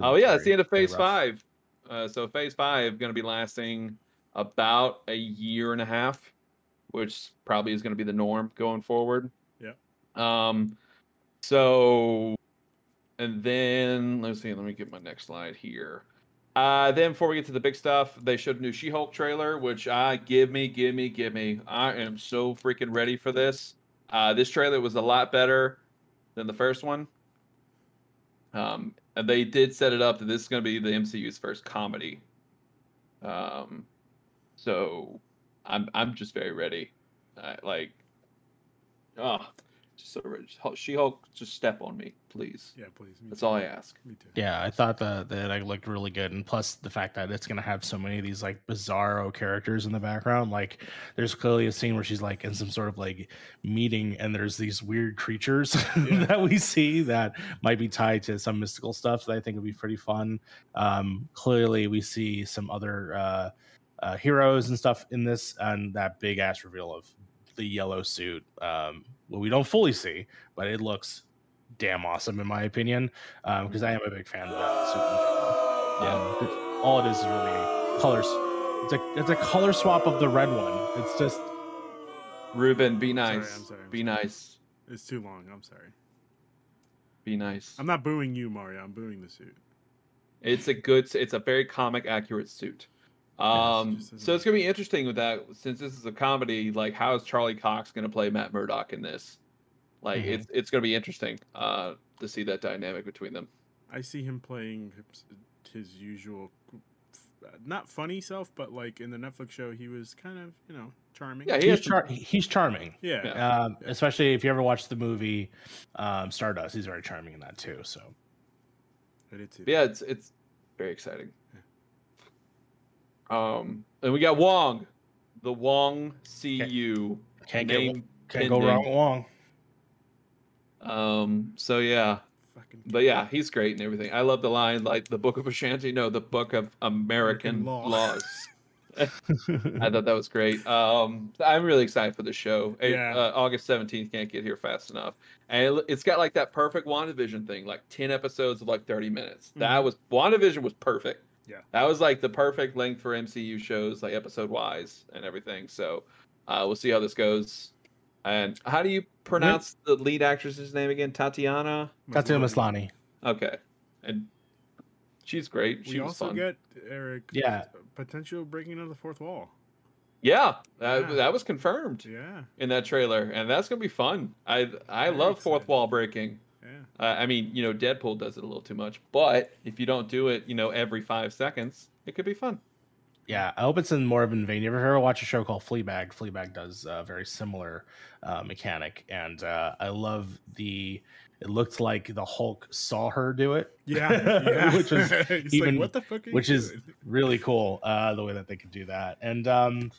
Oh looks yeah, it's the end of Phase. Five. Uh, so Phase Five going to be lasting about a year and a half, which probably is going to be the norm going forward. Yeah. Um. So, and then let's see. Let me get my next slide here. Uh, then before we get to the big stuff, they showed a new She-Hulk trailer, which I give me, give me, give me. I am so freaking ready for this. Uh, this trailer was a lot better than the first one. Um, and they did set it up that this is going to be the MCU's first comedy. Um, so I'm I'm just very ready. Uh, like, oh, just so ready. She-Hulk, just step on me, please. Yeah, please. That's too. all I ask. Me too. Yeah, I thought that that like looked really good, and plus the fact that it's gonna have so many of these like bizarro characters in the background. Like, there's clearly a scene where she's like in some sort of like meeting, and there's these weird creatures Yeah. that we see that might be tied to some mystical stuff that I think would be pretty fun. Um, clearly, we see some other uh, uh, heroes and stuff in this, and that big ass reveal of the yellow suit. Um, well, we don't fully see, but it looks damn awesome in my opinion because I am a big fan of that suit. in general. Um, it's- all it is is really colors. It's a it's a color swap of the red one. It's just Ruben, be Sorry, nice. I'm sorry, I'm be sorry. nice. It's too long. I'm sorry. Be nice. I'm not booing you, Mario. I'm booing the suit. It's a good. It's a very comic accurate suit. Um, just doesn't- so it's gonna be interesting with that since this is a comedy. Like, how is Charlie Cox gonna play Matt Murdock in this? Like, Mhm. it's it's gonna be interesting uh, to see that dynamic between them. I see him playing his, his usual, not funny self, but like in the Netflix show, he was kind of you know charming. Yeah, he he's char- he's charming. yeah. Yeah. Um, especially if you ever watch the movie um, Stardust, he's very charming in that too. So I did too. yeah, it's it's very exciting. Um, and we got Wong, the Wong CU can't get can't go wrong with Wong. Um, so yeah, Fucking but yeah, he's great and everything. I love the line like the Book of Vishanti, no, the Book of American, American law. laws. I thought that was great. Um, I'm really excited for the show. Yeah. uh, August 17th can't get here fast enough, and it, it's got like that perfect WandaVision thing, like 10 episodes of like 30 minutes. That Mhm. was WandaVision was perfect. Yeah. that was like the perfect length for MCU shows, like episode wise and everything. So, uh, we'll see how this goes. And how do you pronounce the lead actress's name again? Tatiana. Tatiana Maslany. Okay. And she's great. She we was also fun. get Eric. Yeah. Potential breaking of the fourth wall. yeah, that, Yeah. that was confirmed Yeah. in that trailer, and that's gonna be fun. I I Very love fourth wall breaking. Yeah. Uh, I mean, you know, Deadpool does it a little too much, but if you don't do it, you know, every five seconds, it could be fun. Yeah, I hope it's in more of in vein. You ever heard watch a show called Fleabag? Fleabag does a very similar uh, mechanic, and uh, I love the. It looked like the Hulk saw her do it. Yeah. yeah. Which is even- like, what the fuck? Are which you is doing?" really cool uh, the way that they could do that. And um,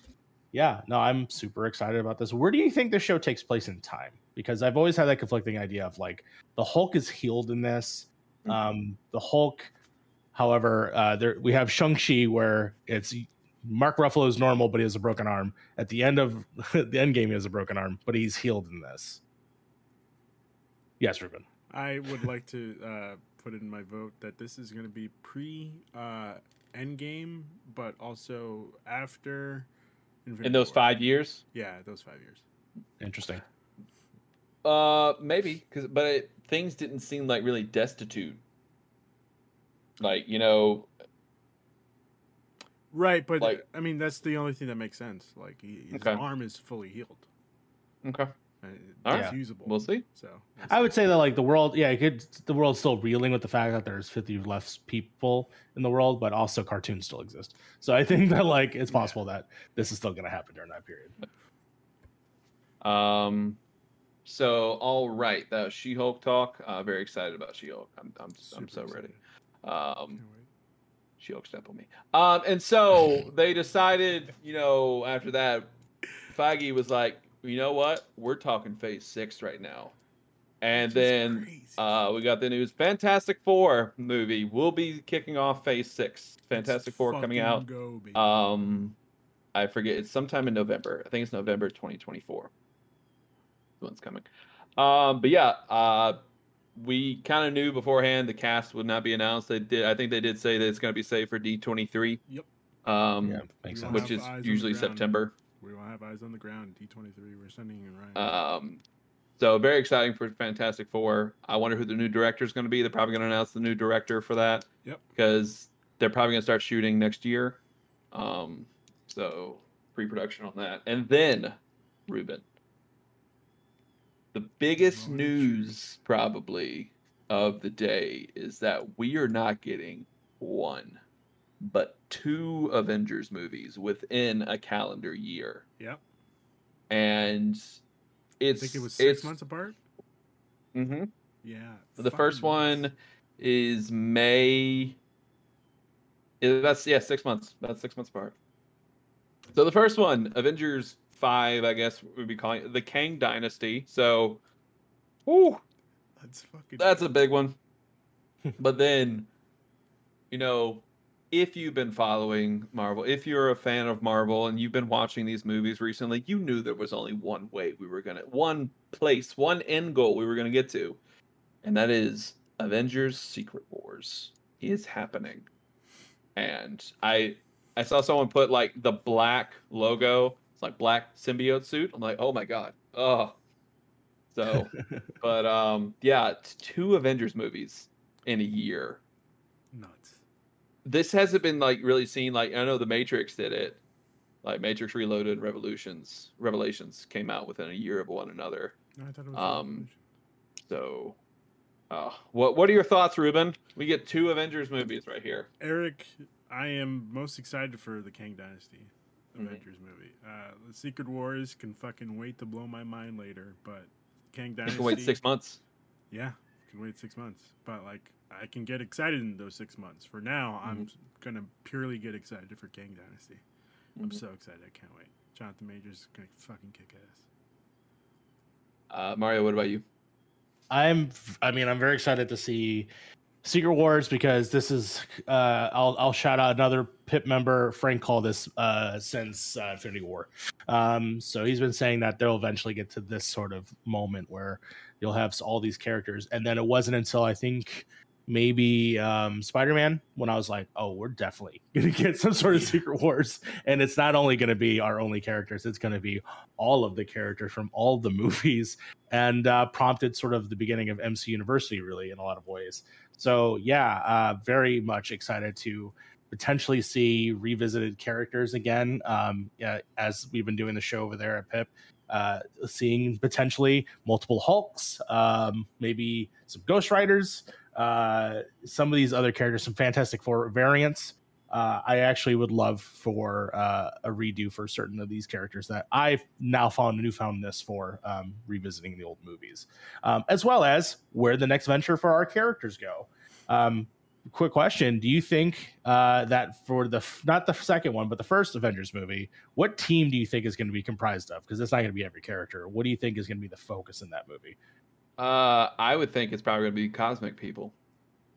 yeah, no, I'm super excited about this. Where do you think this show takes place in time? Because I've always had that conflicting idea of like the Hulk is healed in this. Mhm. Um, the Hulk, however, uh, there we have Shang Chi where it's Mark Ruffalo is normal, but he has a broken arm. At the end of the end game, he has a broken arm, but he's healed in this. Yes, Ruben. I would like to uh, put in my vote that this is going to be pre uh, Endgame, but also after. Infinity In those War. five years, Yeah, those five years. Interesting. Uh, maybe because but it, things didn't seem like really destitute. Like you know, Right, but Like- I mean that's the only thing that makes sense. Like he, his Okay. arm is fully healed. okay, Uh, All It's right. usable. we'll see. So we'll I would say that like the world, yeah, it could the world's still reeling with the fact that there's 50 less people in the world, but also cartoons still exist. So I think that like it's Yeah. possible that this is still going to happen during that period. Um, so all right, that was She-Hulk talk. Uh, very excited about She-Hulk. I'm I'm I'm Super so ready. Um, She-Hulk step on me. Um, and so they decided, you know, after that, Feige was like, you know what, we're talking Phase Six right now, and then uh, we got the news: Fantastic Four movie will be kicking off Phase Six. Let's Fantastic Four coming out. Go. Um, I forget. It's sometime in November. I think it's November 2024. The one's coming. Um, but yeah, uh, we kind of knew beforehand the cast would not be announced. They did. I think they did say that it's going to be saved for D23. Yep. Um, yeah, makes sense. which is eyes on the usually. September. we will have eyes on the ground. D twenty three. We're sending you Ryan. Um, so very exciting for Fantastic Four. I wonder who the new director is going to be. They're probably going to announce the new director for that. Yep. Because they're probably going to start shooting next year. Um, so pre-production on that, and then Ruben. The biggest news probably of the day is that we are not getting one, but two Avengers movies within a calendar year yep. and I it's think it was six it's, months apart. Mm-hmm. Yeah. The first nuts. one is May. That's yeah, six months. That's six months apart. So the first one, Avengers Five, I guess we'd be calling it the Kang Dynasty. So, whoo, That's fucking. that's a big one. but then, you know, if you've been following Marvel, if you're a fan of Marvel and you've been watching these movies recently, you knew there was only one way we were gonna, one place, one end goal we were gonna get to, and that is Avengers: Secret Wars is happening. And I, I saw someone put like the black logo, it's like black symbiote suit. I'm like, oh my god, oh. So, but um, yeah, two Avengers movies in a year nuts. this hasn't been like really seen like i know the matrix did it like matrix reloaded revolutions revelations came out within a year of one another No, I thought it was. Um, so uh, what what are your thoughts ruben we get two avengers movies right here Eric, I am most excited for the Kang Dynasty Mhm. Avengers movie. Uh, the Secret Wars can fucking wait to blow my mind later, but Kang Dynasty. can wait six months Yeah, can wait six months. But like, I can get excited in those six months. For now, I'm Mm-hmm. gonna purely get excited for Kang Dynasty. I'm Mhm. so excited. I can't wait. Jonathan Majors is gonna fucking kick ass. uh, mario what about you I'm I mean I'm very excited to see Secret Wars because this is uh I'll I'll shout out another PIP member Frank called this uh since uh, Infinity War. Um so he's been saying that they'll eventually get to this sort of moment where you'll have all these characters and then it wasn't until I think maybe um Spider-Man when I was like, "Oh, we're definitely to get some sort of Secret Wars." And it's not only to be our only characters, it's to be all of the characters from all the movies and uh, prompted sort of the beginning of MC University, really, in a lot of ways. So yeah, uh, very much excited to potentially see revisited characters again. Um, yeah, as we've been doing the show over there at Pip, uh, seeing potentially multiple Hulks, um, maybe some Ghost Riders, uh, some of these other characters, some Fantastic Four variants. Uh, I actually would love for uh, a redo for certain of these characters that I've now found a newfoundness for um, revisiting the old movies, um, as well as where the next venture for our characters go. Um, quick question: Do you think uh, that for the not the second one, but the first Avengers movie, what team do you think is going to be comprised of? Because it's not going to be every character. What do you think is going to be the focus in that movie? Uh, I would think it's probably going to be cosmic people.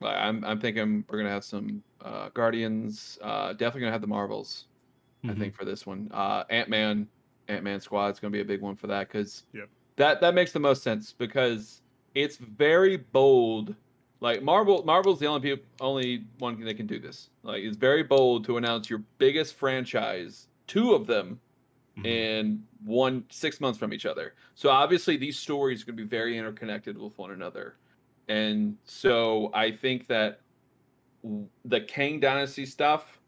Like, I'm I'm thinking we're going to have some uh, Guardians. Uh, definitely going to have the Marvels. I Mhm. think for this one, uh, Ant Man, Ant Man Squad is going to be a big one for that because Yep. that that makes the most sense because it's very bold. Like Marvel, Marvel's the only people, only one that can do this. Like it's very bold to announce your biggest franchise, two of them Mhm. in one six months from each other. So obviously these stories are going to be very interconnected with one another, and so I think that the Kang Dynasty stuff.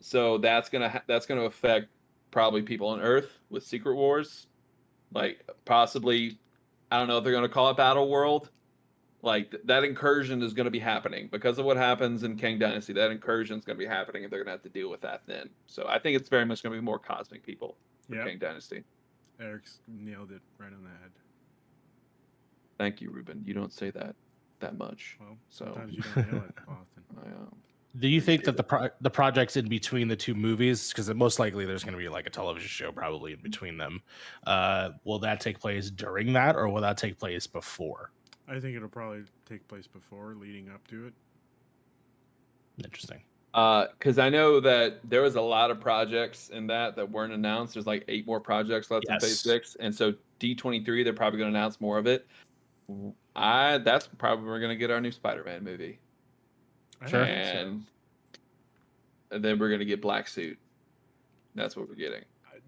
So that's gonna ha- that's gonna affect probably people on Earth with Secret Wars, like possibly. I don't know if they're gonna call it Battle World. Like th- that incursion is going to be happening because of what happens in Kang Dynasty. That incursion is going to be happening, and they're going to have to deal with that then. So I think it's very much going to be more cosmic people for Yeah, Kang Dynasty. Eric's nailed it right on the head. Thank you, Ruben. You don't say that that much. Well, So sometimes you don't nail it often. I, um, Do you think that the pro- the projects in between the two movies, because most likely there's going to be like a television show probably in between them, uh, will that take place during that, or will that take place before? I think it'll probably take place before, leading up to it. Interesting. because I know that there was a lot of projects in that that weren't announced. There's like eight more projects left in Phase Six, and so D23 they're probably going to announce more of it. I that's probably we're going to get our new Spider-Man movie, Sure. so. and, and then we're going to get Black Suit. That's what we're getting.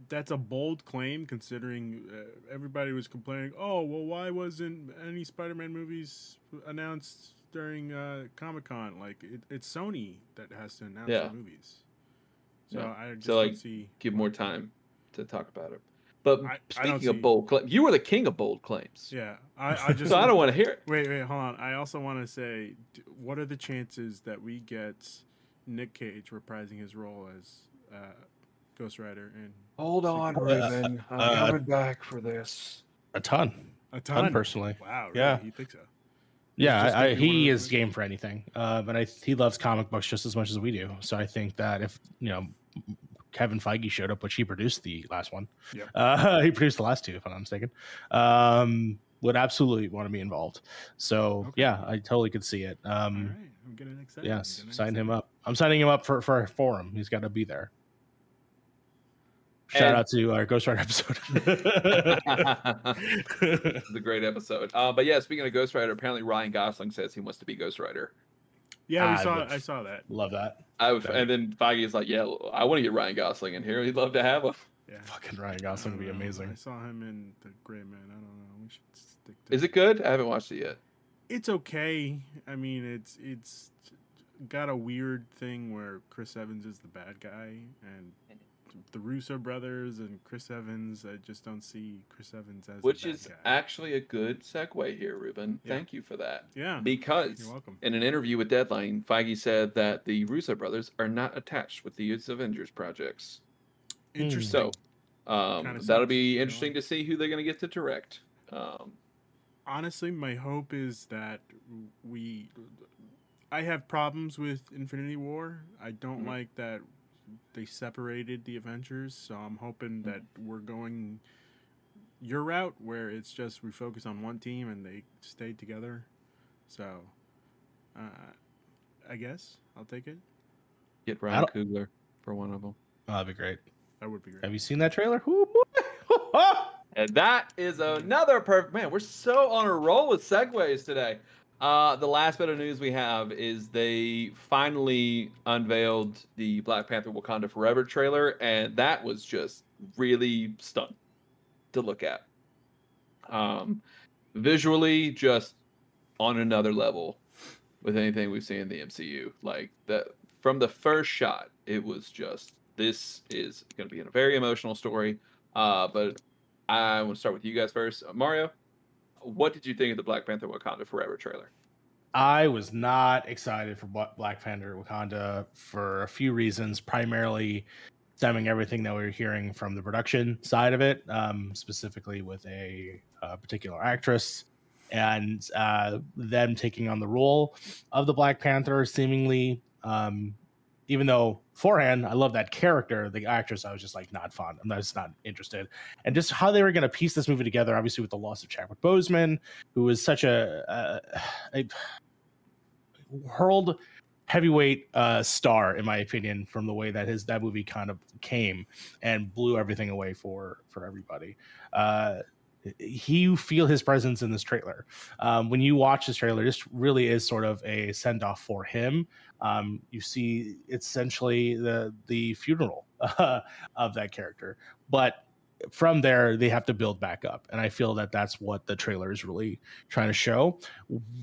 That's a bold claim, considering uh, everybody was complaining. Oh, well, why wasn't any Spider-Man movies announced during uh, Comic Con? Like, it, it's Sony that has to announce Yeah. the movies. So Yeah. I just So, like, see. Give more time to talk about it. But I- I speaking see- of bold claims, you were the king of bold claims. Yeah, I, I just. so I don't want to hear it. Wait, wait, hold on. I also want to say, what are the chances that we get Nick Cage reprising his role as uh, Ghost Rider in Hold on, Ruben. I'm uh, coming back for this. A ton, a ton ton? personally. Wow, really? Yeah. you think so? Yeah, I, gonna I, be one of he is movies? game for anything. Uh, but I, he loves comic books just as much as we do. So I think that if you know Kevin Feige showed up, which he produced the last one, Yep. uh, he produced the last two, if I'm not mistaken, um, would absolutely want to be involved. So Okay. yeah, I totally could see it. Um, right, I'm getting excited. Yes, I'm getting sign him up. I'm signing him up for for a forum. He's got to be there. Shout And- out to our Ghost Rider episode. It's a great episode. Uh, but yeah, speaking of Ghost Rider, apparently Ryan Gosling says he wants to be Ghost Rider. Yeah, we I saw. would- I saw that. Love that. I would, and then Feige is like, "Yeah, I want to get Ryan Gosling in here. He'd love to have him." Yeah, Fucking Ryan Gosling would be don't. I saw him in the Gray Man. I don't know. We should stick. To Is it good? I haven't watched it yet. It's okay. I mean, it's it's got a weird thing where Chris Evans is the bad guy, and the Russo brothers and Chris Evans. I just don't see Chris Evans as Which is guy. actually a good segue here, Ruben. Yeah. Thank you for that. yeah. Because You're welcome. in an interview with Deadline, Feige said that the Russo brothers are not attached with the Youth Avengers projects. Interesting. So um, that'll be interesting to see who they're going to get to direct. Um, honestly, my hope is that we. I have problems with Infinity War. I don't Mhm. like that they separated the Avengers, so I'm hoping that we're going your route where it's just we focus on one team and they stay together. So, uh, I guess I'll take it. get Ryan don't- Coogler for one of them. Oh, that'd be great. That would be great. Have you seen that trailer? Ooh, boy. And that is another perfect man. We're so on a roll with segues today. Uh, the last bit of news we have is they finally unveiled the Black Panther Wakanda Forever trailer, and that was just really stunning to look at. Um, visually, just on another level. with anything we've seen in the MCU. Like that from the first shot, it was just this is going to be a very emotional story. Uh, but I want to start with you guys first. Uh, Mario, what did you think of the Black Panther Wakanda Forever trailer? I was not excited for Black Panther Wakanda for a few reasons, primarily stemming everything that we were hearing from the production side of it, um, specifically with a, a, particular actress and uh, them taking on the role of the Black Panther, seemingly. Um, even though beforehand I love that character, the actress, I was just like not fond. I'm just not interested. And just how they were going to piece this movie together, obviously with the loss of Chadwick Boseman, who was such a, a, a hurled heavyweight uh, star, in my opinion, from the way that his that movie kind of came and blew everything away for for everybody. Uh, you feel his presence in this trailer. Um, when you watch this trailer, this really is sort of a send off for him. Um, you see it's essentially the the funeral uh, of that character, but from there they have to build back up and i feel that that's what the trailer is really trying to show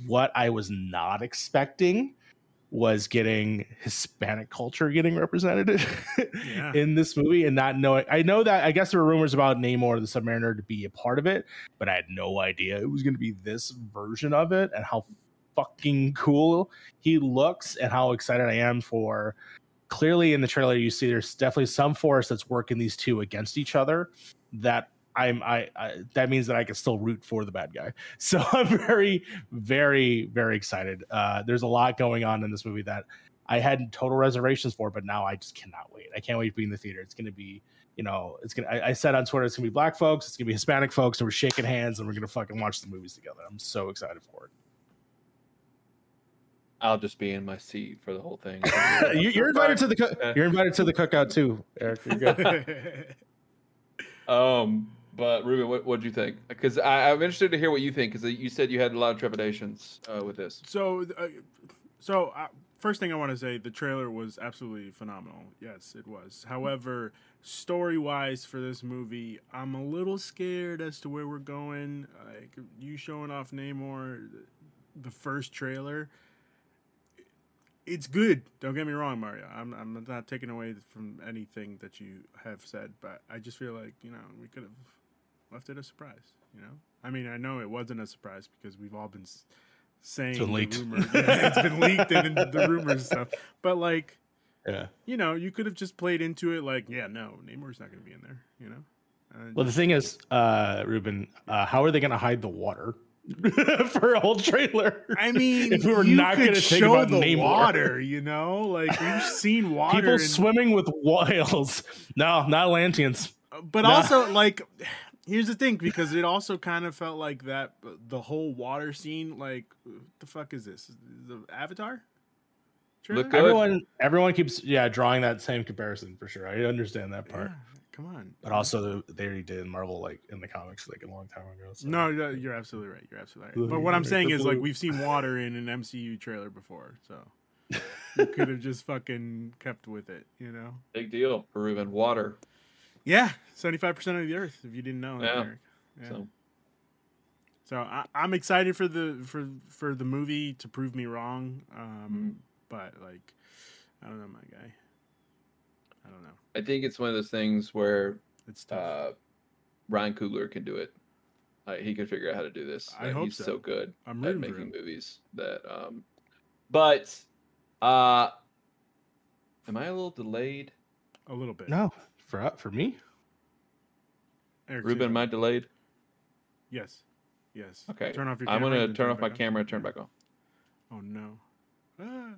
what i was not expecting was getting Hispanic culture getting represented yeah. in this movie and not knowing. I know that I guess there were rumors about Namor the Submariner to be a part of it, but I had no idea it was going to be this version of it and how fucking cool he looks and how excited I am for. Clearly, in the trailer, you see there's definitely some force that's working these two against each other that I'm I, I, that means that I can still root for the bad guy. So I'm very very very excited. Uh, there's a lot going on in this movie that I had total reservations for, but now I just cannot wait. I can't wait to be in the theater. It's going to be you know it's gonna. I, I, said on Twitter it's gonna be black folks, it's gonna be Hispanic folks, and we're shaking hands and we're gonna fucking watch the movies together. I'm so excited for it. I'll just be in my seat for the whole thing. you, are invited to the co- you're invited to the cookout too, Eric. you um, but Ruben, what what do you think? Because I'm interested to hear what you think. Because you said you had a lot of trepidations uh, with this. So, uh, so uh, first thing I want to say, the trailer was absolutely phenomenal. Yes, it was. However, story wise for this movie, I'm a little scared as to where we're going. Like you showing off Namor, the first trailer it's good. Don't get me wrong, Mario. I'm I'm not taking away from anything that you have said, but I just feel like you know we could have left it a surprise. You know, I mean, I know it wasn't a surprise because we've all been saying it's been leaked. Rumors. Yeah, it's been leaked and the rumors stuff. But like, yeah, you know, you could have just played into it like, yeah, no, Namor's not going to be in there. You know. Well, the thing is, uh, Ruben, uh, how are they going to hide the water? for a whole trailer. I mean, if we were not going to show the Namor. water, you know, like we've seen water. People swimming with whales. No, not Atlanteans. Uh, but nah. also, like, here's the thing, because it also kind of felt like that uh, the whole water scene. Like, the fuck is this? The Avatar. Look everyone, everyone keeps yeah drawing that same comparison for sure. I understand that part. Yeah. Come on. But also, they already did Marvel like in the comics like a long time ago. So. No, you're absolutely right. You're absolutely right. But what I'm saying is like we've seen water in an MCU trailer before, so you could have just fucking kept with it, you know. Big deal, Peruvian water. Yeah, seventy five percent of the Earth. If you didn't know, yeah. yeah. So. So I, am excited for the for for the movie to prove me wrong, um, mm-hmm. but like, I don't know, my guy. I don't know. I think it's one of those things where it's tough. Uh, Ryan Coogler can do it. Uh, he can figure out how to do this. I hope he's so. so good I'm at making movies that. Um, but, uh, am I a little delayed? A little bit. No, for for me. Eric, Ruben, am I delayed? Yes. Yes. Okay. Turn off your. I'm gonna turn, turn off my on. camera. Turn back on. Oh no. Ah.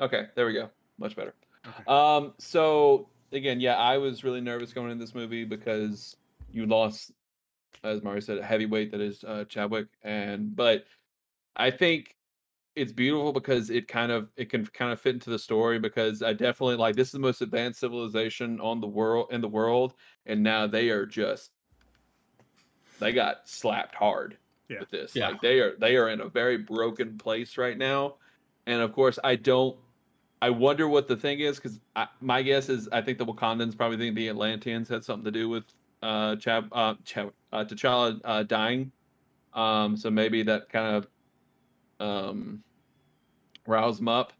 Okay, there we go. Much better. Okay. Um, so again, yeah, I was really nervous going in this movie because you lost, as Mario said, a heavyweight that is uh, Chadwick, and but I think it's beautiful because it kind of it can kind of fit into the story because I definitely like this is the most advanced civilization on the world in the world, and now they are just they got slapped hard yeah. with this. Yeah. Like they are they are in a very broken place right now, and of course I don't I wonder what the thing is because my guess is I think the Wakandans probably think the Atlanteans had something to do with uh, Chab, uh, Chab, uh, T'Challa uh, dying. Um, so maybe that kind of um, rouse them up.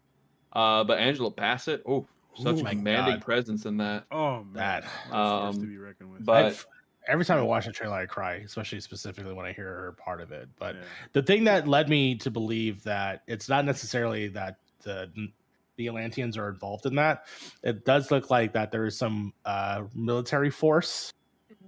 Uh, but Angela Bassett, oh, such Ooh, a commanding God. presence in that. Oh man, That- that's a force to Um, be reckoned with. but- I've- every time I watch the trailer, I cry, especially specifically when I hear her part of it. But Yeah. the thing that led me to believe that it's not necessarily that the the Atlanteans are involved in that. It does look like that there is some uh, military force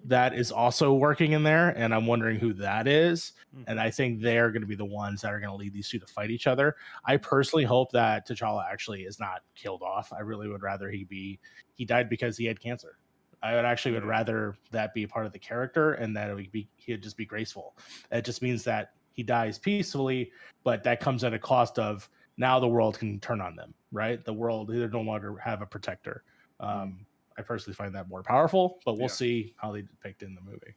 that is also working in there, and I'm wondering who that is. Mhm. And I think they're going to be the ones that are going to lead these two to fight each other. I personally hope that T'Challa actually is not killed off. I really would rather he be he died because he had cancer. I would actually would rather that be a part of the character and that it would be he'd just be graceful. It just means that he dies peacefully, but that comes at a cost of now the world can turn on them, right? The world they no longer have a protector. Um, I personally find that more powerful, but we'll Yeah. see how they depict in the movie.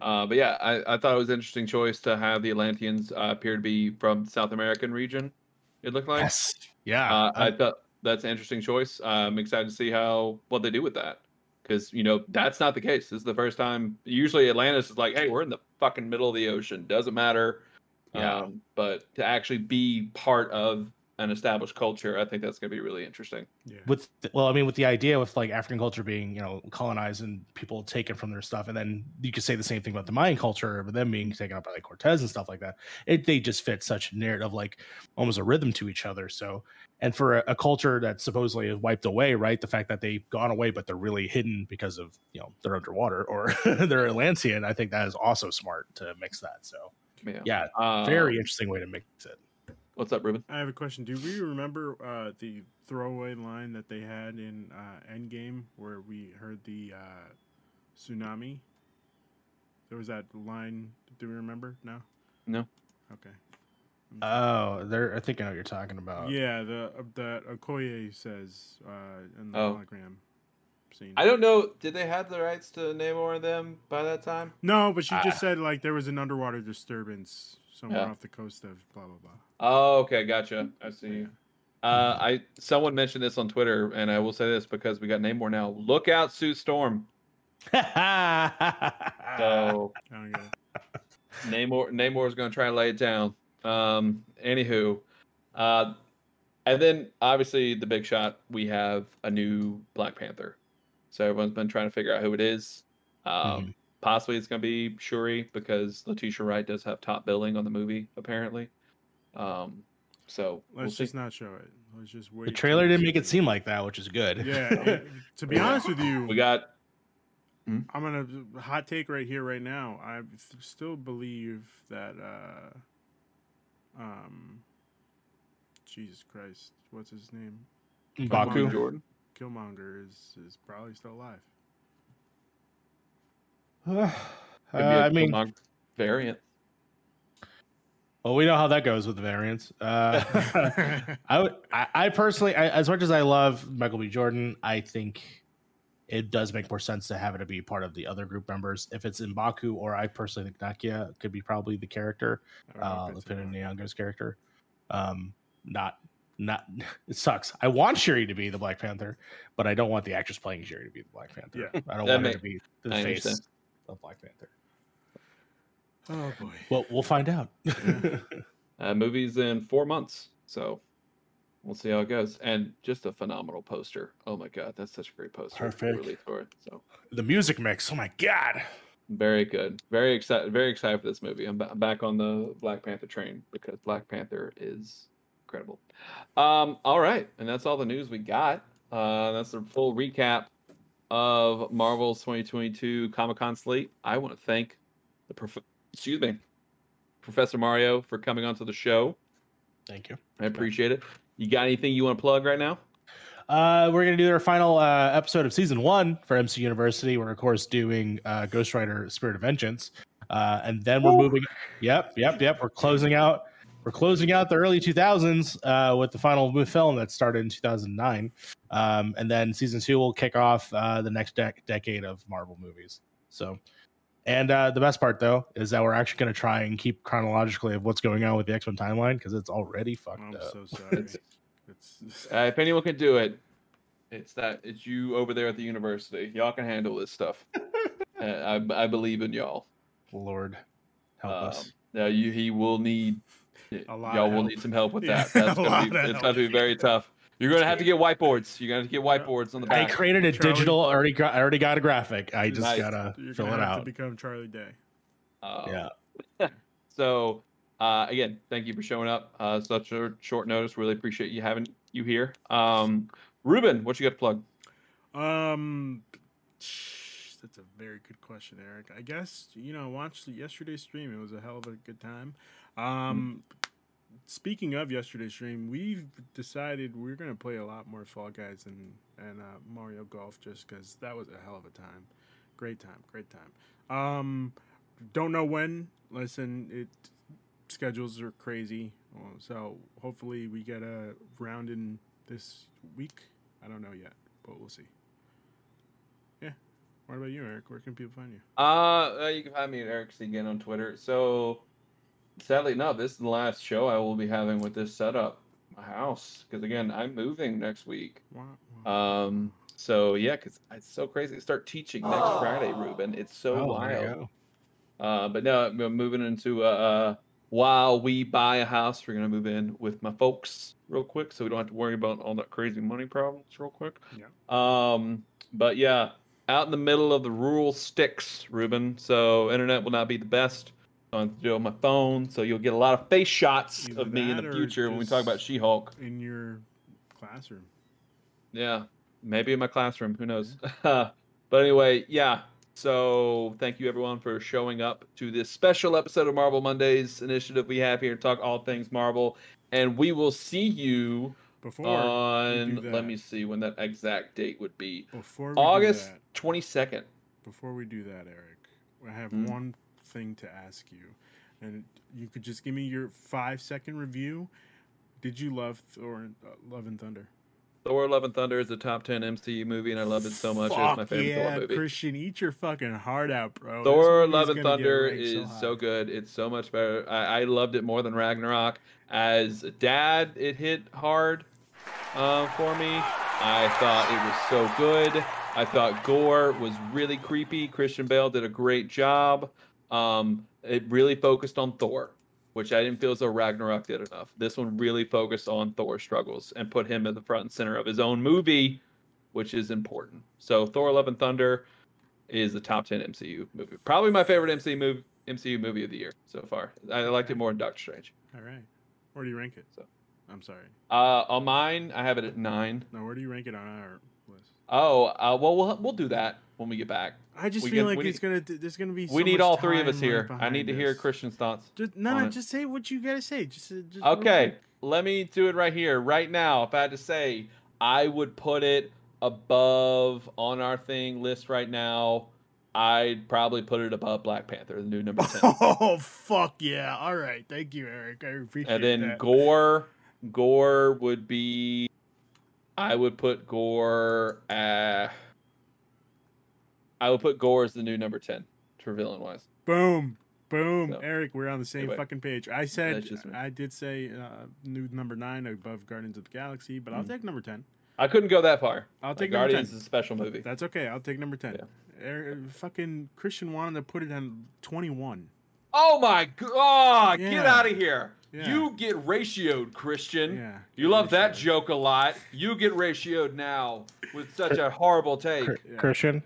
Uh, but yeah, I, I thought it was an interesting choice to have the Atlanteans uh, appear to be from South American region. It looked like. Yes, yeah. Uh, I I- thought that's an interesting choice. I'm excited to see how what they do with that because you know that's not the case. This is the first time. Usually, Atlantis is like, "Hey, we're in the fucking middle of the ocean. Doesn't matter." Yeah. Um, but to actually be part of an established culture, I think that's going to be really interesting. yeah. with well i mean with the idea with like african culture being you know colonized and people taken from their stuff and then you could say the same thing about the mayan culture but them being taken up by like cortez and stuff like that it they just fit such a narrative like almost a rhythm to each other so and for a, a culture that supposedly is wiped away right the fact that they've gone away but they're really hidden because of you know they're underwater or they're atlantean i think that is also smart to mix that so Yeah. yeah Uh, very interesting way to mix it What's up, Ruben? I have a question. Do we remember uh, the throwaway line that they had in uh, Endgame where we heard the uh, tsunami? There was that line. Do we remember? No. No. Okay. oh there i think i know what you're talking about yeah, the uh, that Okoye says uh, in the Oh. hologram scene. I don't know. Did they have the rights to Namor and them by that time? No, but she Ah. just said like there was an underwater disturbance somewhere Yeah. off the coast of blah blah blah. Oh, okay, gotcha. I see. Uh, I someone mentioned this on Twitter, and I will say this because we got Namor now. Look out, Sue Storm. So get. Namor Namor is going to try and lay it down. Um, anywho, uh, and then obviously the big shot. We have a new Black Panther. So everyone's been trying to figure out who it is. Um, Mhm. Possibly it's going to be Shuri because Letitia Wright does have top billing on the movie apparently. Um, so we'll Let's see. just not show it. Let's just wait. The trailer didn't make it see. seem like that, which is good. Yeah. it- to be honest with you, We got I'm gonna hot take right here, right now. I still believe that. uh Um. Jesus Christ, what's his name? M'Baku. Jordan. Killmonger is is probably still alive. Uh, Could be a I mean, variant. Well, we know how that goes with the variants. Uh, I would, I, I personally, I, as much as I love Michael B. Jordan, I think it does make more sense to have it to be part of the other group members. If it's M'Baku, or I personally think Nakia could be probably the character, I uh, rock it Lupita too. Nyong'o's character. Um, not, not. It sucks. I want Shuri to be the Black Panther, but I don't want the actress playing Shuri to be the Black Panther. Yeah. I don't That want her to be the I face understand. of Black Panther. Oh boy. Well, we'll find out. Yeah. Uh, movie's in four months, so we'll see how it goes. And just a phenomenal poster. Oh my god, that's such a great poster. Perfect. released for it. So the music mix. Oh my god. very good. Very excited. Very excited for this movie. I'm, ba- I'm back on the Black Panther train because Black Panther is incredible. Um, all right, and that's all the news we got. Uh, that's the full recap of Marvel's 2022 Comic Con slate. I want to thank the prof- excuse me, Professor Mario for coming onto the show. Thank you. I appreciate it. You got anything you want to plug right now? Uh, we're gonna do our final uh, episode of season one for MC University. We're of course doing uh, Ghost Rider: Spirit of Vengeance, uh, and then we're moving. Yep, yep, yep. We're closing out. We're closing out the early 2000s uh, with the final film that started in 2009, um, and then season two will kick off uh, the next dec- decade of Marvel movies. So, and uh, the best part though is that we're actually going to try and keep chronologically of what's going on with the X Men timeline because it's already fucked I'm up. so sorry. It's- it's Uh, if anyone can do it, it's that it's you over there at the university. Y'all can handle this stuff. uh, I, I believe in y'all. Lord, help Um, us. Now you he will need A lot Y'all will need some help with Yeah, that. That's gonna be, it's going to be very tough. You're going to have to get whiteboards. You're going to have to get whiteboards on the back. I created a Charlie- digital already. gra- I already got a graphic. I just Nice. gotta You're fill gonna it have out. to become Charlie Day. Uh, yeah. So uh, again, thank you for showing up. Uh, such a short notice. Really appreciate you having you here. Um, Ruben, what you got to plug? Um, that's a very good question, Eric. I guess you know, watch the yesterday's stream. It was a hell of a good time. Um, speaking of yesterday's stream, we've decided we're gonna play a lot more Fall Guys and and uh, Mario Golf just because that was a hell of a time. Great time, great time. Um, don't know when. Listen, it schedules are crazy, so hopefully we get a round in this week. I don't know yet, but we'll see. Yeah. What about you, Eric? Where can people find you? Uh, uh, you can find me at Eric C again on Twitter. So, sadly enough, this is the last show I will be having with this setup, my house, because again, I'm moving next week. Wow. wow. Um, so yeah, because it's so crazy to start teaching next Friday, Ruben. It's so Oh, there wild. Uh, but no, I'm moving into uh, uh, while we buy a house, we're gonna move in with my folks real quick, so we don't have to worry about all that crazy money problems real quick. Yeah. Um, but yeah, out in the middle of the rural sticks, Ruben. So internet will not be the best. I have to on my phone, so you'll get a lot of face shots Either of me in the future when we talk about She-Hulk. In your classroom. Yeah, maybe in my classroom. Who knows? but anyway, yeah. So thank you everyone for showing up to this special episode of Marvel Mondays initiative we have here to talk all things Marvel, and we will see you Before on. do Let me see when that exact date would be. before we do August that, twenty second. before we do that, Eric, I have Mm. one thing to ask you, and you could just give me your five second review. Did you love Thor, uh, Love and Thunder? Thor: Love and Thunder is a top ten MCU movie, and I loved it so much. it was my Fuck favorite yeah, Thor movie. Christian, eat your fucking heart out, bro. Thor: Love and Thunder is so, high. good. It's so much better. I, I loved it more than Ragnarok. As dad, it hit hard uh, for me. I thought it was so good. I thought Gorr was really creepy. Christian Bale did a great job. Um, it really focused on Thor, which I didn't feel as though Ragnarok did enough. This one really focused on Thor's struggles and put him at the front and center of his own movie, which is important. So Thor: Love and Thunder is the top 10 MCU movie. Probably my favorite MCU movie, MCU movie of the year so far. I liked it more than Doctor Strange. All right. Where do you rank it? So- I'm sorry. Uh, on mine, I have it at nine. No, where do you rank it on our list? Oh, uh, well, we'll we'll do that when we get back. I just We feel get- like we it's gonna. There's gonna be. we so need much all three of us here. I need to hear. Christian's thoughts. Just, no, no, it. just say what you gotta say. Just, uh, just Okay, let me do it right here, right now. If I had to say, I would put it above on our thing list right now. I'd probably put it above Black Panther, the new number 10. Oh fuck yeah! All right, thank you, Eric. I appreciate and then that. Gorr, Gorr would be. I would put Gorr. Uh, I would put Gorr as the new number ten for villain wise. Boom, boom, So, Eric. We're on the same anyway, fucking page. I said that's just me. I did say uh, new number nine above Guardians of the Galaxy, but I'll Mm. take number ten. I couldn't go that far. I'll Like, take number Guardians ten. is a special movie. That's okay. I'll take number ten. Yeah. Eric, fucking Christian wanted to put it on twenty-one. Oh my god! get out of here! Yeah. You get ratioed, Christian. Yeah, You love that joke a lot. You get ratioed now with such a horrible take. Yeah. Christian,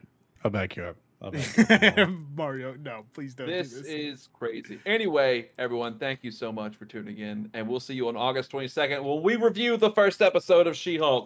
I'll back you up. I'll back you up. Mario, no, please don't. This do this is crazy. Anyway, everyone, thank you so much for tuning in, and we'll see you on August 22nd when we review the first episode of She Hulk.